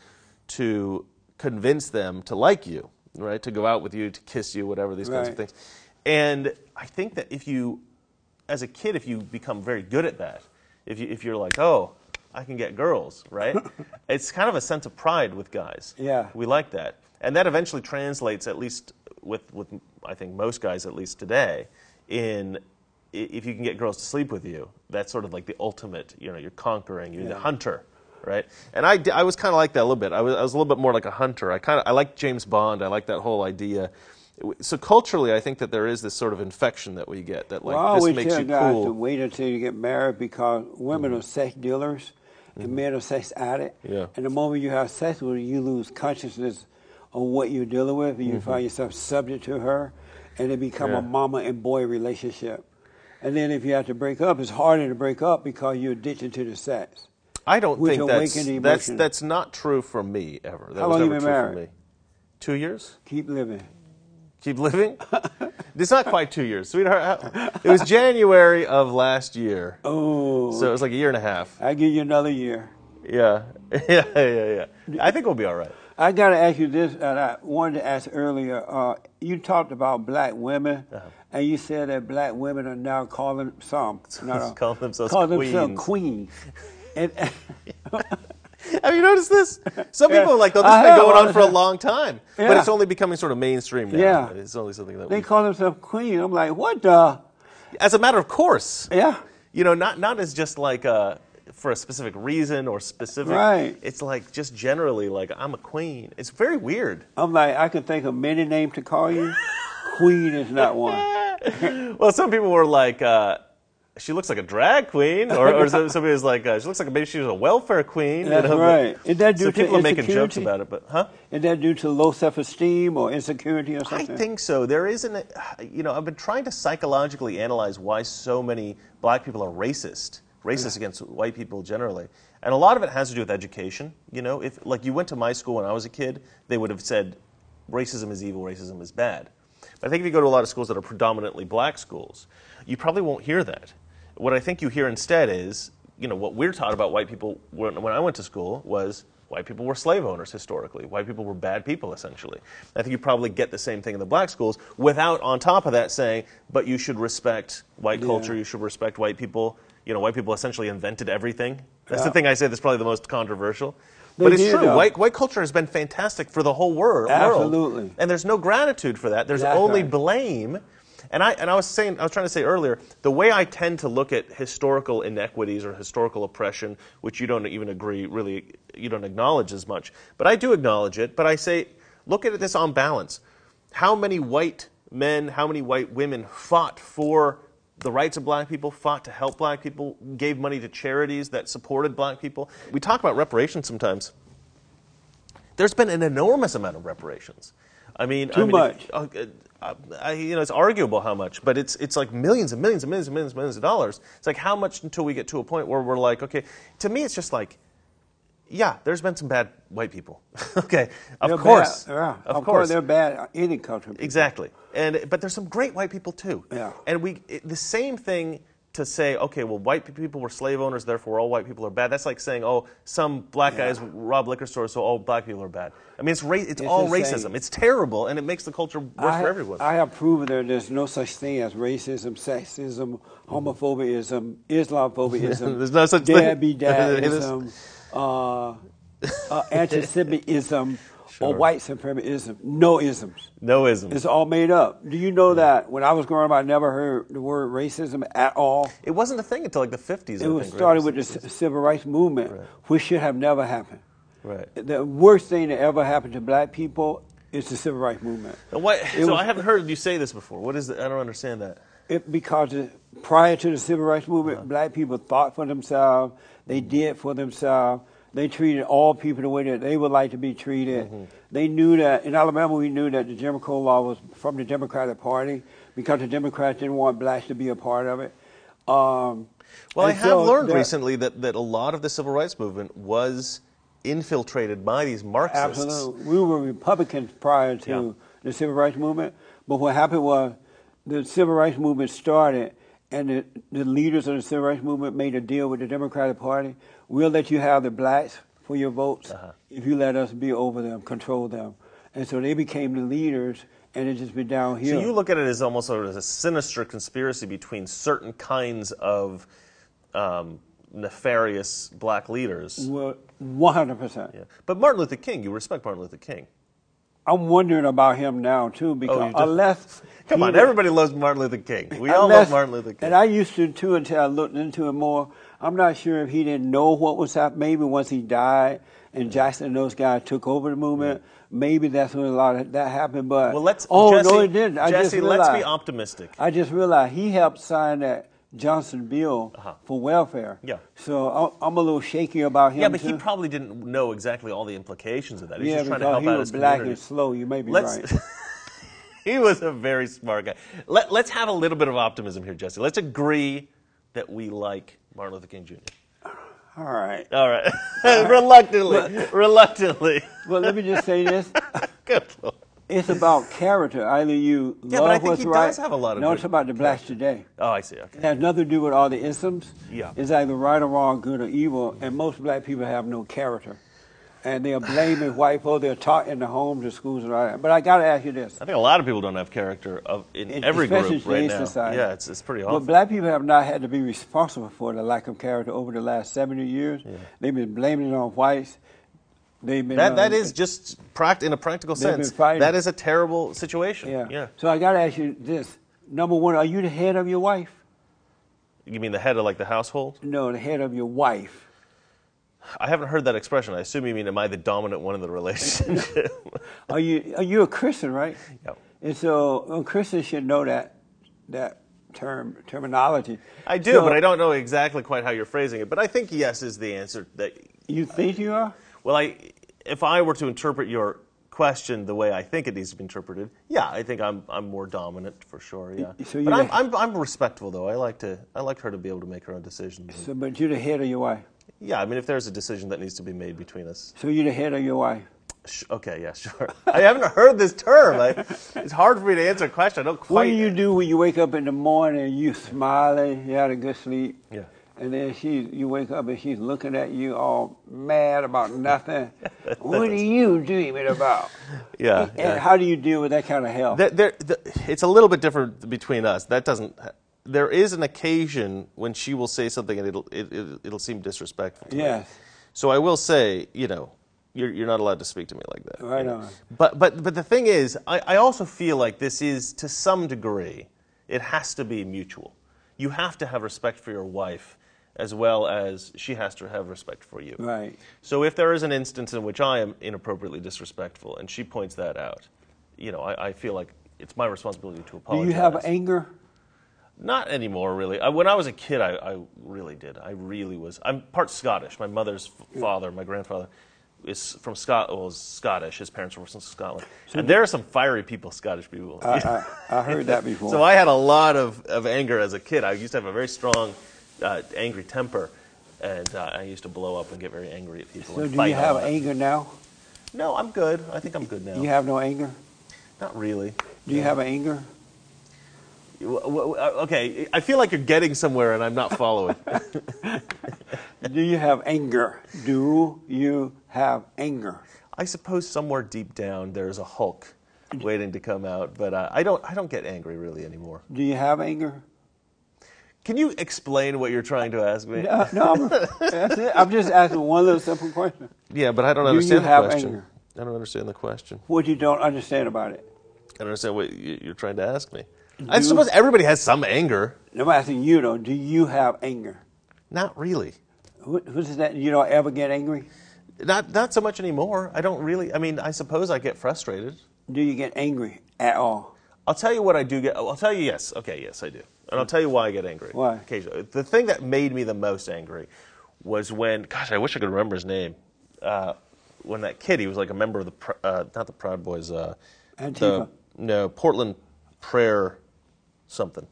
to convince them to like you, right? To go out with you, to kiss you, whatever these kinds of things. And I think that if you, as a kid, if you become very good at that, if you if you're like, oh, I can get girls, right? <laughs> it's kind of a sense of pride with guys. Yeah. We like that. And that eventually translates, at least with, with I think most guys, at least today, in if you can get girls to sleep with you, that's sort of like the ultimate, you know, you're conquering, you're the hunter, right? And I, I was kind of like that a little bit. I was, I was a little bit more like a hunter. I kind of, I like James Bond. I like that whole idea. So culturally, I think that there is this sort of infection that we get that like well, this always makes you guys cool. to wait until you get married because women are sex dealers and men are sex addicts. Mm-hmm. Yeah. And the moment you have sex with you lose consciousness of what you're dealing with, and you find yourself subject to her, and it become Mm-hmm. Yeah. a mama and boy relationship. And then if you have to break up, it's harder to break up because you're addicted to the sex. I don't think that's that's that's not true for me ever. That How was long you been true married? for me. Two years. Keep living. Keep living. <laughs> it's not quite two years, sweetheart. It was January of last year, Oh, so it was like a year and a half. I give you another year. Yeah, <laughs> yeah, yeah, yeah. I think we'll be all right. I got to ask you this, and I wanted to ask earlier. Uh, you talked about black women, Uh-huh. and you said that black women are now calling some, <laughs> all, Calling themselves call themselves queens. <laughs> And, <laughs> Have you noticed this? Some Yeah, people are like, "Oh, this has been going on for a long time," but it's only becoming sort of mainstream now. Yeah. It's only something that they we, call themselves queen. I'm like, what the? as a matter of course. Yeah, You know, not not as just like uh, for a specific reason or specific. Right. It's like just generally like I'm a queen. It's very weird. I'm like, I can think of many names to call you. queen is not one. <laughs> Well, some people were like, uh, she looks like a drag queen, or, or somebody was like, uh, she looks like maybe she was a welfare queen. That's but- right. Is that due so to people are making jokes about it, but huh? Is that due to low self-esteem or insecurity or something? I think so. There isn't, a, you know, I've been trying to psychologically analyze why so many black people are racist, racist against white people generally. And a lot of it has to do with education. You know, if like you went to my school when I was a kid, they would have said racism is evil, racism is bad. But I think if you go to a lot of schools that are predominantly black schools, you probably won't hear that. What I think you hear instead is, you know, what we're taught about white people when, when I went to school was white people were slave owners historically. White people were bad people essentially. I think you probably get the same thing in the black schools without on top of that saying, but you should respect white Yeah. culture, you should respect white people. You know, white people essentially invented everything. That's the thing I say that's probably the most controversial. They but it's did, true. though. White, white culture has been fantastic for the whole wor- world. Absolutely. And there's no gratitude for that. There's That's only blame. And I and I was saying I was trying to say earlier, the way I tend to look at historical inequities or historical oppression, which you don't even agree really you don't acknowledge as much. But I do acknowledge it, but I say look at this on balance. How many white men, how many white women fought for the rights of black people, fought to help black people, gave money to charities that supported black people? We talk about reparations sometimes there's been an enormous amount of reparations. I mean, I Too mean, much. uh, uh, I, you know, it's arguable how much, but it's it's like millions and millions and millions and millions and millions of dollars. It's like how much until we get to a point where we're like, okay. To me, it's just like, yeah, there's been some bad white people. <laughs> okay, of They're course, bad. Yeah, of, of course, they're bad. Any culture. Exactly. And but there's some great white people too. Yeah. And we it, the same thing to say, okay, well, white people were slave owners, therefore all white people are bad. That's like saying, oh, some black Yeah. guys rob liquor stores, so all black people are bad. I mean, it's ra- it's, It's all racism. It's terrible, and it makes the culture worse I, for everyone. I have proven that there's no such thing as racism, sexism, mm-hmm. homophobism, Islamophobism. <laughs> There's no such thing. deadbeat <laughs> It dadism, uh, uh, <laughs> anti-Semitism, Sure. or white supremacism. No isms. no isms. It's all made up. Do you know that when I was growing up, I never heard the word racism at all? It wasn't a thing until like the 50s. It I was think, started right? with the civil rights movement, Right. which should have never happened. Right. The worst thing that ever happened to black people is the civil rights movement. What, so was- I haven't heard you say this before. What is it? I don't understand that. It, because prior to the civil rights movement, black people thought for themselves, they did for themselves, They treated all people the way that they would like to be treated. Mm-hmm. They knew that in Alabama, we knew that the Jim Crow law was from the Democratic Party because the Democrats didn't want blacks to be a part of it. Um, Well, I have so learned that- recently that, that a lot of the civil rights movement was infiltrated by these Marxists. Absolutely. We were Republicans prior to Yeah. the civil rights movement, but what happened was the civil rights movement started, and the, the leaders of the civil rights movement made a deal with the Democratic Party. We'll let you have the blacks for your votes Uh-huh. if you let us be over them, control them. And so they became the leaders, and it just been downhill. So you look at it as almost sort of a sinister conspiracy between certain kinds of um, nefarious black leaders. well, 100%. Yeah. But Martin Luther King, you respect Martin Luther King. I'm wondering about him now, too, oh, because Oh, unless. Come on, everybody loves Martin Luther King. We all Unless- love Martin Luther King. And I used to too until I looked into it more. I'm not sure if he didn't know what was happening. Maybe once he died and Jackson and those guys took over the movement, maybe that's when a lot of that happened. But well, let's. oh Jesse, no, it didn't. I Jesse, just let's be optimistic. I just realized he helped sign that Johnson bill Uh-huh. for welfare. Yeah. So I- I'm a little shaky about him. yeah, but he probably didn't know exactly all the implications of that. He's yeah, just trying to help he out was his black community. and slow. You may be Let's. right. <laughs> he was a very smart guy. Let, let's have a little bit of optimism here, Jesse. Let's agree that we like Martin Luther King Jr. All right. All right, <laughs> reluctantly, reluctantly. Well, let me just say this. <laughs> Good Lord. It's about character. Either you Yeah, love but I think what's he right. does have a lot of No, good it's about the blacks today. Oh, I see. Okay. It has nothing to do with all the isms. Yeah. It's either right or wrong, good or evil, and most black people have no character. And they're blaming <sighs> white folks. They're taught in the homes, the schools, and all that. But I got to ask you this. I think a lot of people don't have character of in every group right now. society. Yeah, it's it's pretty But awful. black people have not had to be responsible for the lack of character over the last 70 years. Yeah. They've been blaming it on whites. They've been That that um, just pract- in a practical sense. That is a terrible situation. Yeah. Yeah. So I got to ask you this. Number one, are you the head of your wife? You mean the head of like the household? No, the head of your wife. I haven't heard that expression. I assume you mean am I the dominant one in the relationship? <laughs> <laughs> Are you are you a Christian, right? Yep. And so well, Christians should know that that term terminology. I do, So, but I don't know exactly quite how you're phrasing it. But I think yes is the answer. That You think you are? Well, I if I were to interpret your question the way I think it needs to be interpreted, yeah, I think I'm I'm more dominant for sure. Yeah, So you but I'm, I'm I'm respectful though. I like to I like her to be able to make her own decisions. So, but you're the head of your wife. Yeah, I mean if there's a decision that needs to be made between us, So you're the head of your wife. okay, yeah, <laughs> sure. I haven't heard this term. I, it's hard for me to answer a question. I don't What do you do when you wake up in the morning? You smiling, you had a good sleep, Yeah. And then she, you wake up and she's looking at you all mad about nothing. <laughs> what are you dreaming about? Yeah, And yeah. how do you deal with that kind of hell? There, there, the, it's a little bit different between us. That doesn't. There is an occasion when she will say something and it'll it, it, it'll seem disrespectful. To me. So I will say, you know, you're you're not allowed to speak to me like that. Right on. But but but the thing is, I, I also feel like this is to some degree, it has to be mutual. You have to have respect for your wife, as well as she has to have respect for you. right. So if there is an instance in which I am inappropriately disrespectful and she points that out, you know, I, I feel like it's my responsibility to apologize. Do you have anger? Not anymore, really. I, when I was a kid, I, I really did. I really was. I'm part Scottish. My mother's f- father, my grandfather, is from Scot. Was Scottish. His parents were from Scotland. and there are some fiery people, Scottish people. I, I, I heard that before. <laughs> so I had a lot of, of anger as a kid. I used to have a very strong, uh, angry temper, and uh, I used to blow up and get very angry at people. So do you have anger now? No, I'm good. I think I'm good now. You have no anger? Not really. Do you have anger? Uh, Okay, I feel like you're getting somewhere and I'm not following. <laughs> <laughs> Do you have anger? Do you have anger? I suppose somewhere deep down there's a Hulk waiting to come out, but uh, I don't. I don't get angry really anymore. Do you have anger? Can you explain what you're trying to ask me? Uh, no, I'm, <laughs> that's it. I'm just asking one little simple question. Yeah, but I don't Do you understand have the question. anger? I don't understand the question. What you don't understand about it? I don't understand what you- you're trying to ask me. I suppose everybody has some anger. No, I'm asking you though. Do you have anger? Not really. What, what is that? You don't ever get angry? Not not so much anymore. I don't really. I mean, I suppose I get frustrated. Do you get angry at all? I'll tell you what I do get. I'll tell you yes. Okay, yes, I do. And I'll tell you why I get angry. Why? Occasionally. The thing that made me the most angry was when, gosh, I wish I could remember his name. Uh, when that kid, he was like a member of the, uh, not the Proud Boys, uh, Antifa. the, no, Portland Prayer something.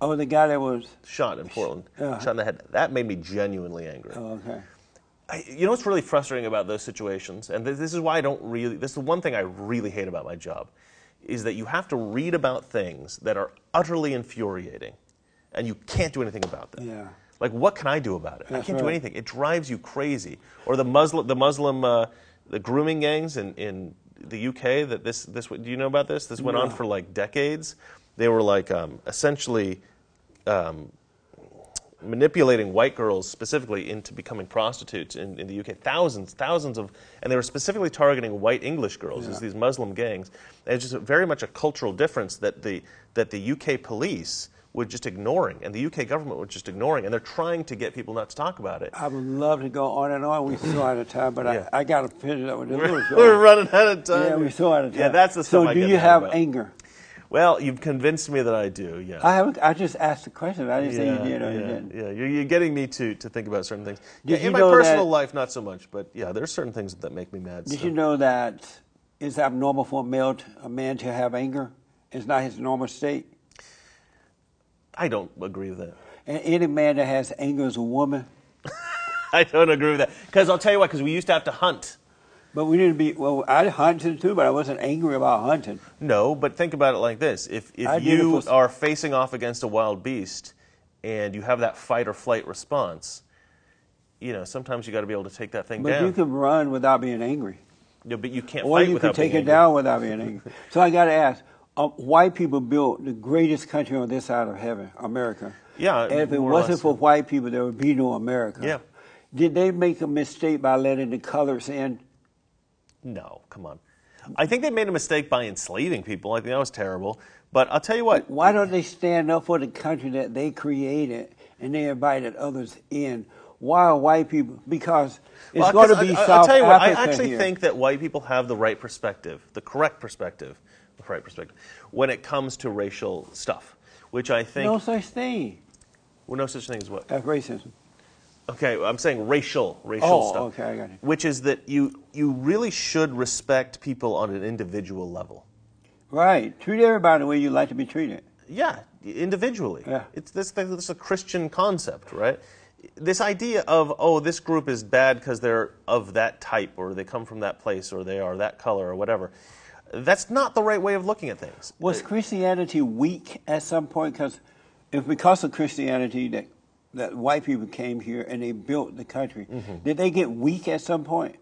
Oh, the guy that was. Shot in Portland, Yeah. shot in the head. That made me genuinely angry. Oh, okay. I, you know what's really frustrating about those situations, and this, this is why I don't really. This is the one thing I really hate about my job, is that you have to read about things that are utterly infuriating, and you can't do anything about them. Yeah. Like, what can I do about it? I can't do anything. It drives you crazy. Or the Muslim, the Muslim, uh, the grooming gangs in, in the UK. That this, this, do you know about this? This went on for like decades. They were like um, essentially manipulating white girls specifically into becoming prostitutes in, in the UK. Thousands, thousands of, and they were specifically targeting white English girls. Yeah. these Muslim gangs. And it's just very much a cultural difference that the that the UK police were just ignoring, and the UK government was just ignoring, and they're trying to get people not to talk about it. I would love to go on and on. We're so out of time, but Yeah. I, I got to finish up with this We're, <laughs> we're running out of time. Yeah, we so out of time. Yeah, that's the So, do you have about. anger? Well, you've convinced me that I do. Yeah. I haven't. I just asked the question. I didn't say you did or yeah, you didn't. yeah. You're, you're getting me to, to think about certain things. Did Yeah, in my personal that- life, not so much, but yeah, there's certain things that make me mad. Did so. you know that it's abnormal for a male, to, a man to have anger? It's not his normal state. I don't agree with that. And any man that has anger is a woman. <laughs> I don't agree with that. Because I'll tell you what, because we used to have to hunt. But we didn't be. Well, I hunted too, but I wasn't angry about hunting. No, but think about it like this: if if it you for- are facing off against a wild beast, and you have that fight or flight response, you know sometimes you got to be able to take that thing But down. But you can run without being angry, Yeah, but you can't or you can take it angry. down without being angry. so I got to ask: um, White people built the greatest country on this side of heaven, America. Yeah, And if it wasn't for white people, there would be no America. Yeah. Did they make a mistake by letting the colors in? No, come on. I think they made a mistake by enslaving people. I think that was terrible. But I'll tell you what. Why don't they stand up for the country that they created and they invited others in? Why are white people? Because it's Well, going to be I, South I'll tell you what, I actually here. think that white people have the right perspective, the correct perspective, the right perspective, when it comes to racial stuff, which I think, no such thing well, no such thing as what? as racism. Okay, I'm saying racial, racial Oh, stuff. okay, I got you. Which is that you, you really should respect people on an individual level. Right. Treat everybody the way you like to be treated. Yeah, individually. Yeah. It's this, this is a Christian concept, right? This idea of oh, this group is bad because they're of that type, or they come from that place, or they are that color, or whatever. That's not the right way of looking at things. Was Christianity weak at some point? Because if because of Christianity that that white people came here and they built the country, did they get weak at some point?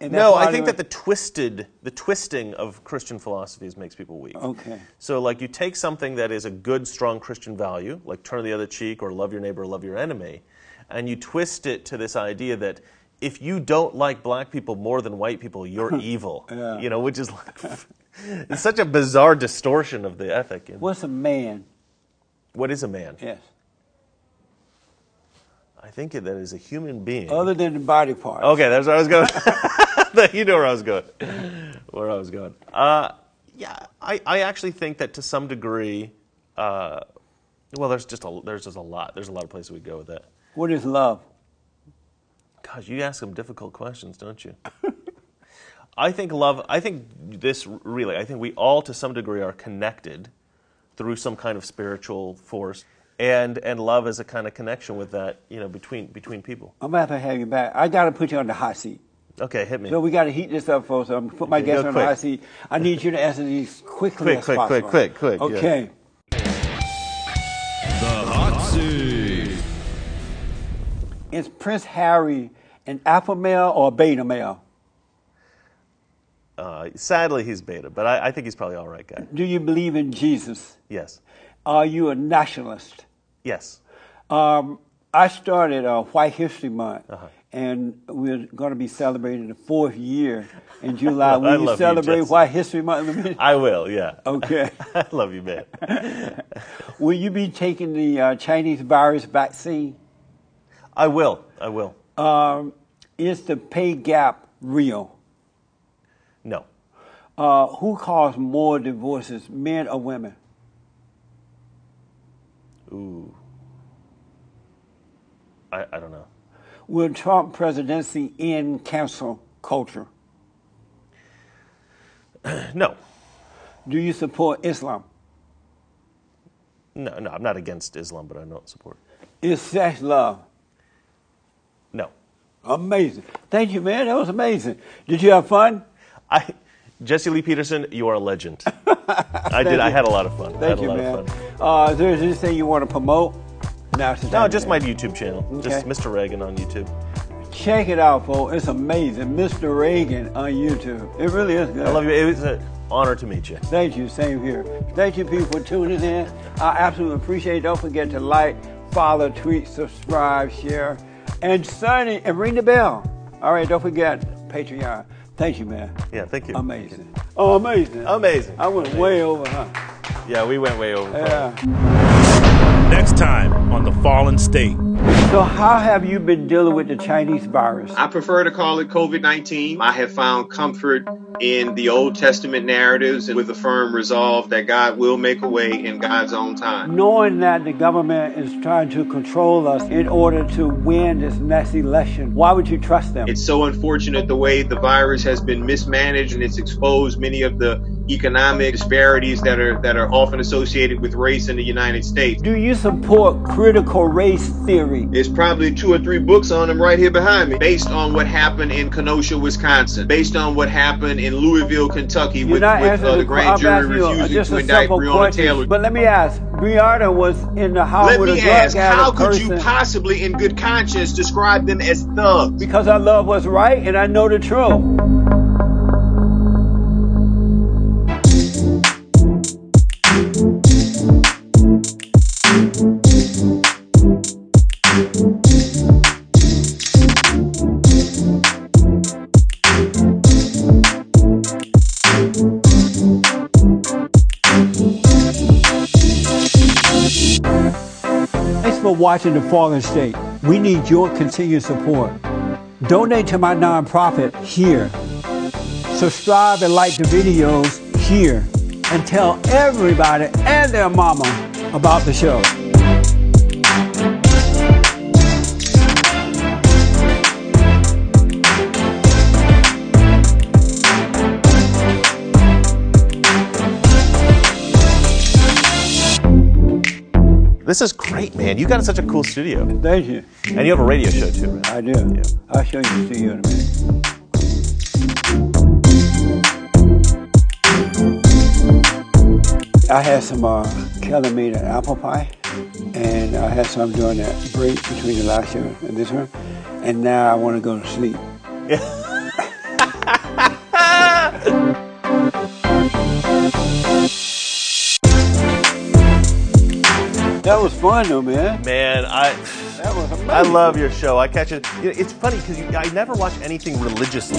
Mm-hmm. No, I think that the twisted, the twisting of Christian philosophies makes people weak. Okay. So, like, you take something that is a good, strong Christian value, like turn the other cheek or love your neighbor, or love your enemy, and you twist it to this idea that if you don't like black people more than white people, you're <laughs> evil. Yeah. You know, which is like, <laughs> <laughs> it's such a bizarre distortion of the ethic. What's a man? what is a man? Yes. I think that is a human being. Other than the body part. Okay, that's where I was going. <laughs> you know where I was going. Where I was going. Uh, yeah, I, I actually think that to some degree, uh, well, there's just a there's just a lot. There's a lot of places we go with that. What is love? Gosh, you ask some difficult questions, don't you? <laughs> I think love. I think this really. I think we all, to some degree, are connected through some kind of spiritual force, and and love is a kind of connection with that. You know, between between people. I'm about to have you back. I gotta put you on the hot seat. Okay, hit me. So we gotta heat this up folks. I'm gonna put my Okay, guests go on the quick. hot seat. I need you to answer these quickly Quick, as quick, possible. quick, quick, quick, yeah. Okay. The hot seat. Is Prince Harry an alpha male or a beta male? Uh, sadly, he's beta, but I, I think he's probably all right guy. Do you believe in Jesus? Yes. Are you a nationalist? Yes. Um, I started uh, White History Month, Uh-huh. and we're going to be celebrating the fourth year in July. <laughs> Will you you, celebrate Jess. White History Month? I will, yeah. <laughs> Okay. I love you, man. <laughs> Will you be taking the uh, Chinese virus vaccine? I will. I will. Um, is the pay gap real? No. Uh, who caused more divorces, men or women? I, I don't know. Will Trump presidency end cancel culture? <clears throat> No, Do you support Islam? no, no. I'm not against Islam, but I don't support. it. Is sex love? No, Amazing. Thank you, man. That was amazing. Did you have fun? I. Jesse Lee Peterson, you are a legend. <laughs> I did. I had a lot of fun. Thank you, man. of. Uh, is there anything you want to promote? No, just my YouTube channel. Just Mr. Reagan on YouTube. Check it out, folks. It's amazing. Mr. Reagan on YouTube. It really is good. I love you. It was an honor to meet you. Thank you. Same here. Thank you, people, for tuning in. I absolutely appreciate it. Don't forget to like, follow, tweet, subscribe, share, and sign it and ring the bell. All right, don't forget Patreon. Thank you, man. Yeah, thank you. Amazing. Oh, amazing. Amazing. I went way over, huh? Yeah, we went way over. Yeah. Next time on The Fallen State. So, how have you been dealing with the Chinese virus? I prefer to call it COVID 19. I have found comfort in the Old Testament narratives and with a firm resolve that God will make a way in God's own time. Knowing that the government is trying to control us in order to win this next election, why would you trust them? It's so unfortunate the way the virus has been mismanaged and it's exposed many of the economic disparities that are that are often associated with race in the United States. Do you support critical race theory? There's probably two or three books on them right here behind me, based on what happened in Kenosha, Wisconsin, based on what happened in Louisville, Kentucky, You're with, with uh, the grand jury you refusing to indict Breonna question. Taylor. But let me ask, Breonna was in the house Let me ask, how could person you possibly, in good conscience, describe them as thugs? because I love what's right and I know the truth. Watching The Fallen State. We need your continued support. Donate to my nonprofit here. Subscribe and like the videos here. And tell everybody and their mama about the show. This is great, man. You got such a cool studio. Thank you. And you have a radio show too, right? I do. I'll show you the studio in a minute. I had some uh, Kelly made an apple pie, and I had some during that break between the last show and this one, and now I want to go to sleep. <laughs> That was fun though, man. Man, I That was amazing. I love your show. I catch it. It's funny because I never watch anything religiously.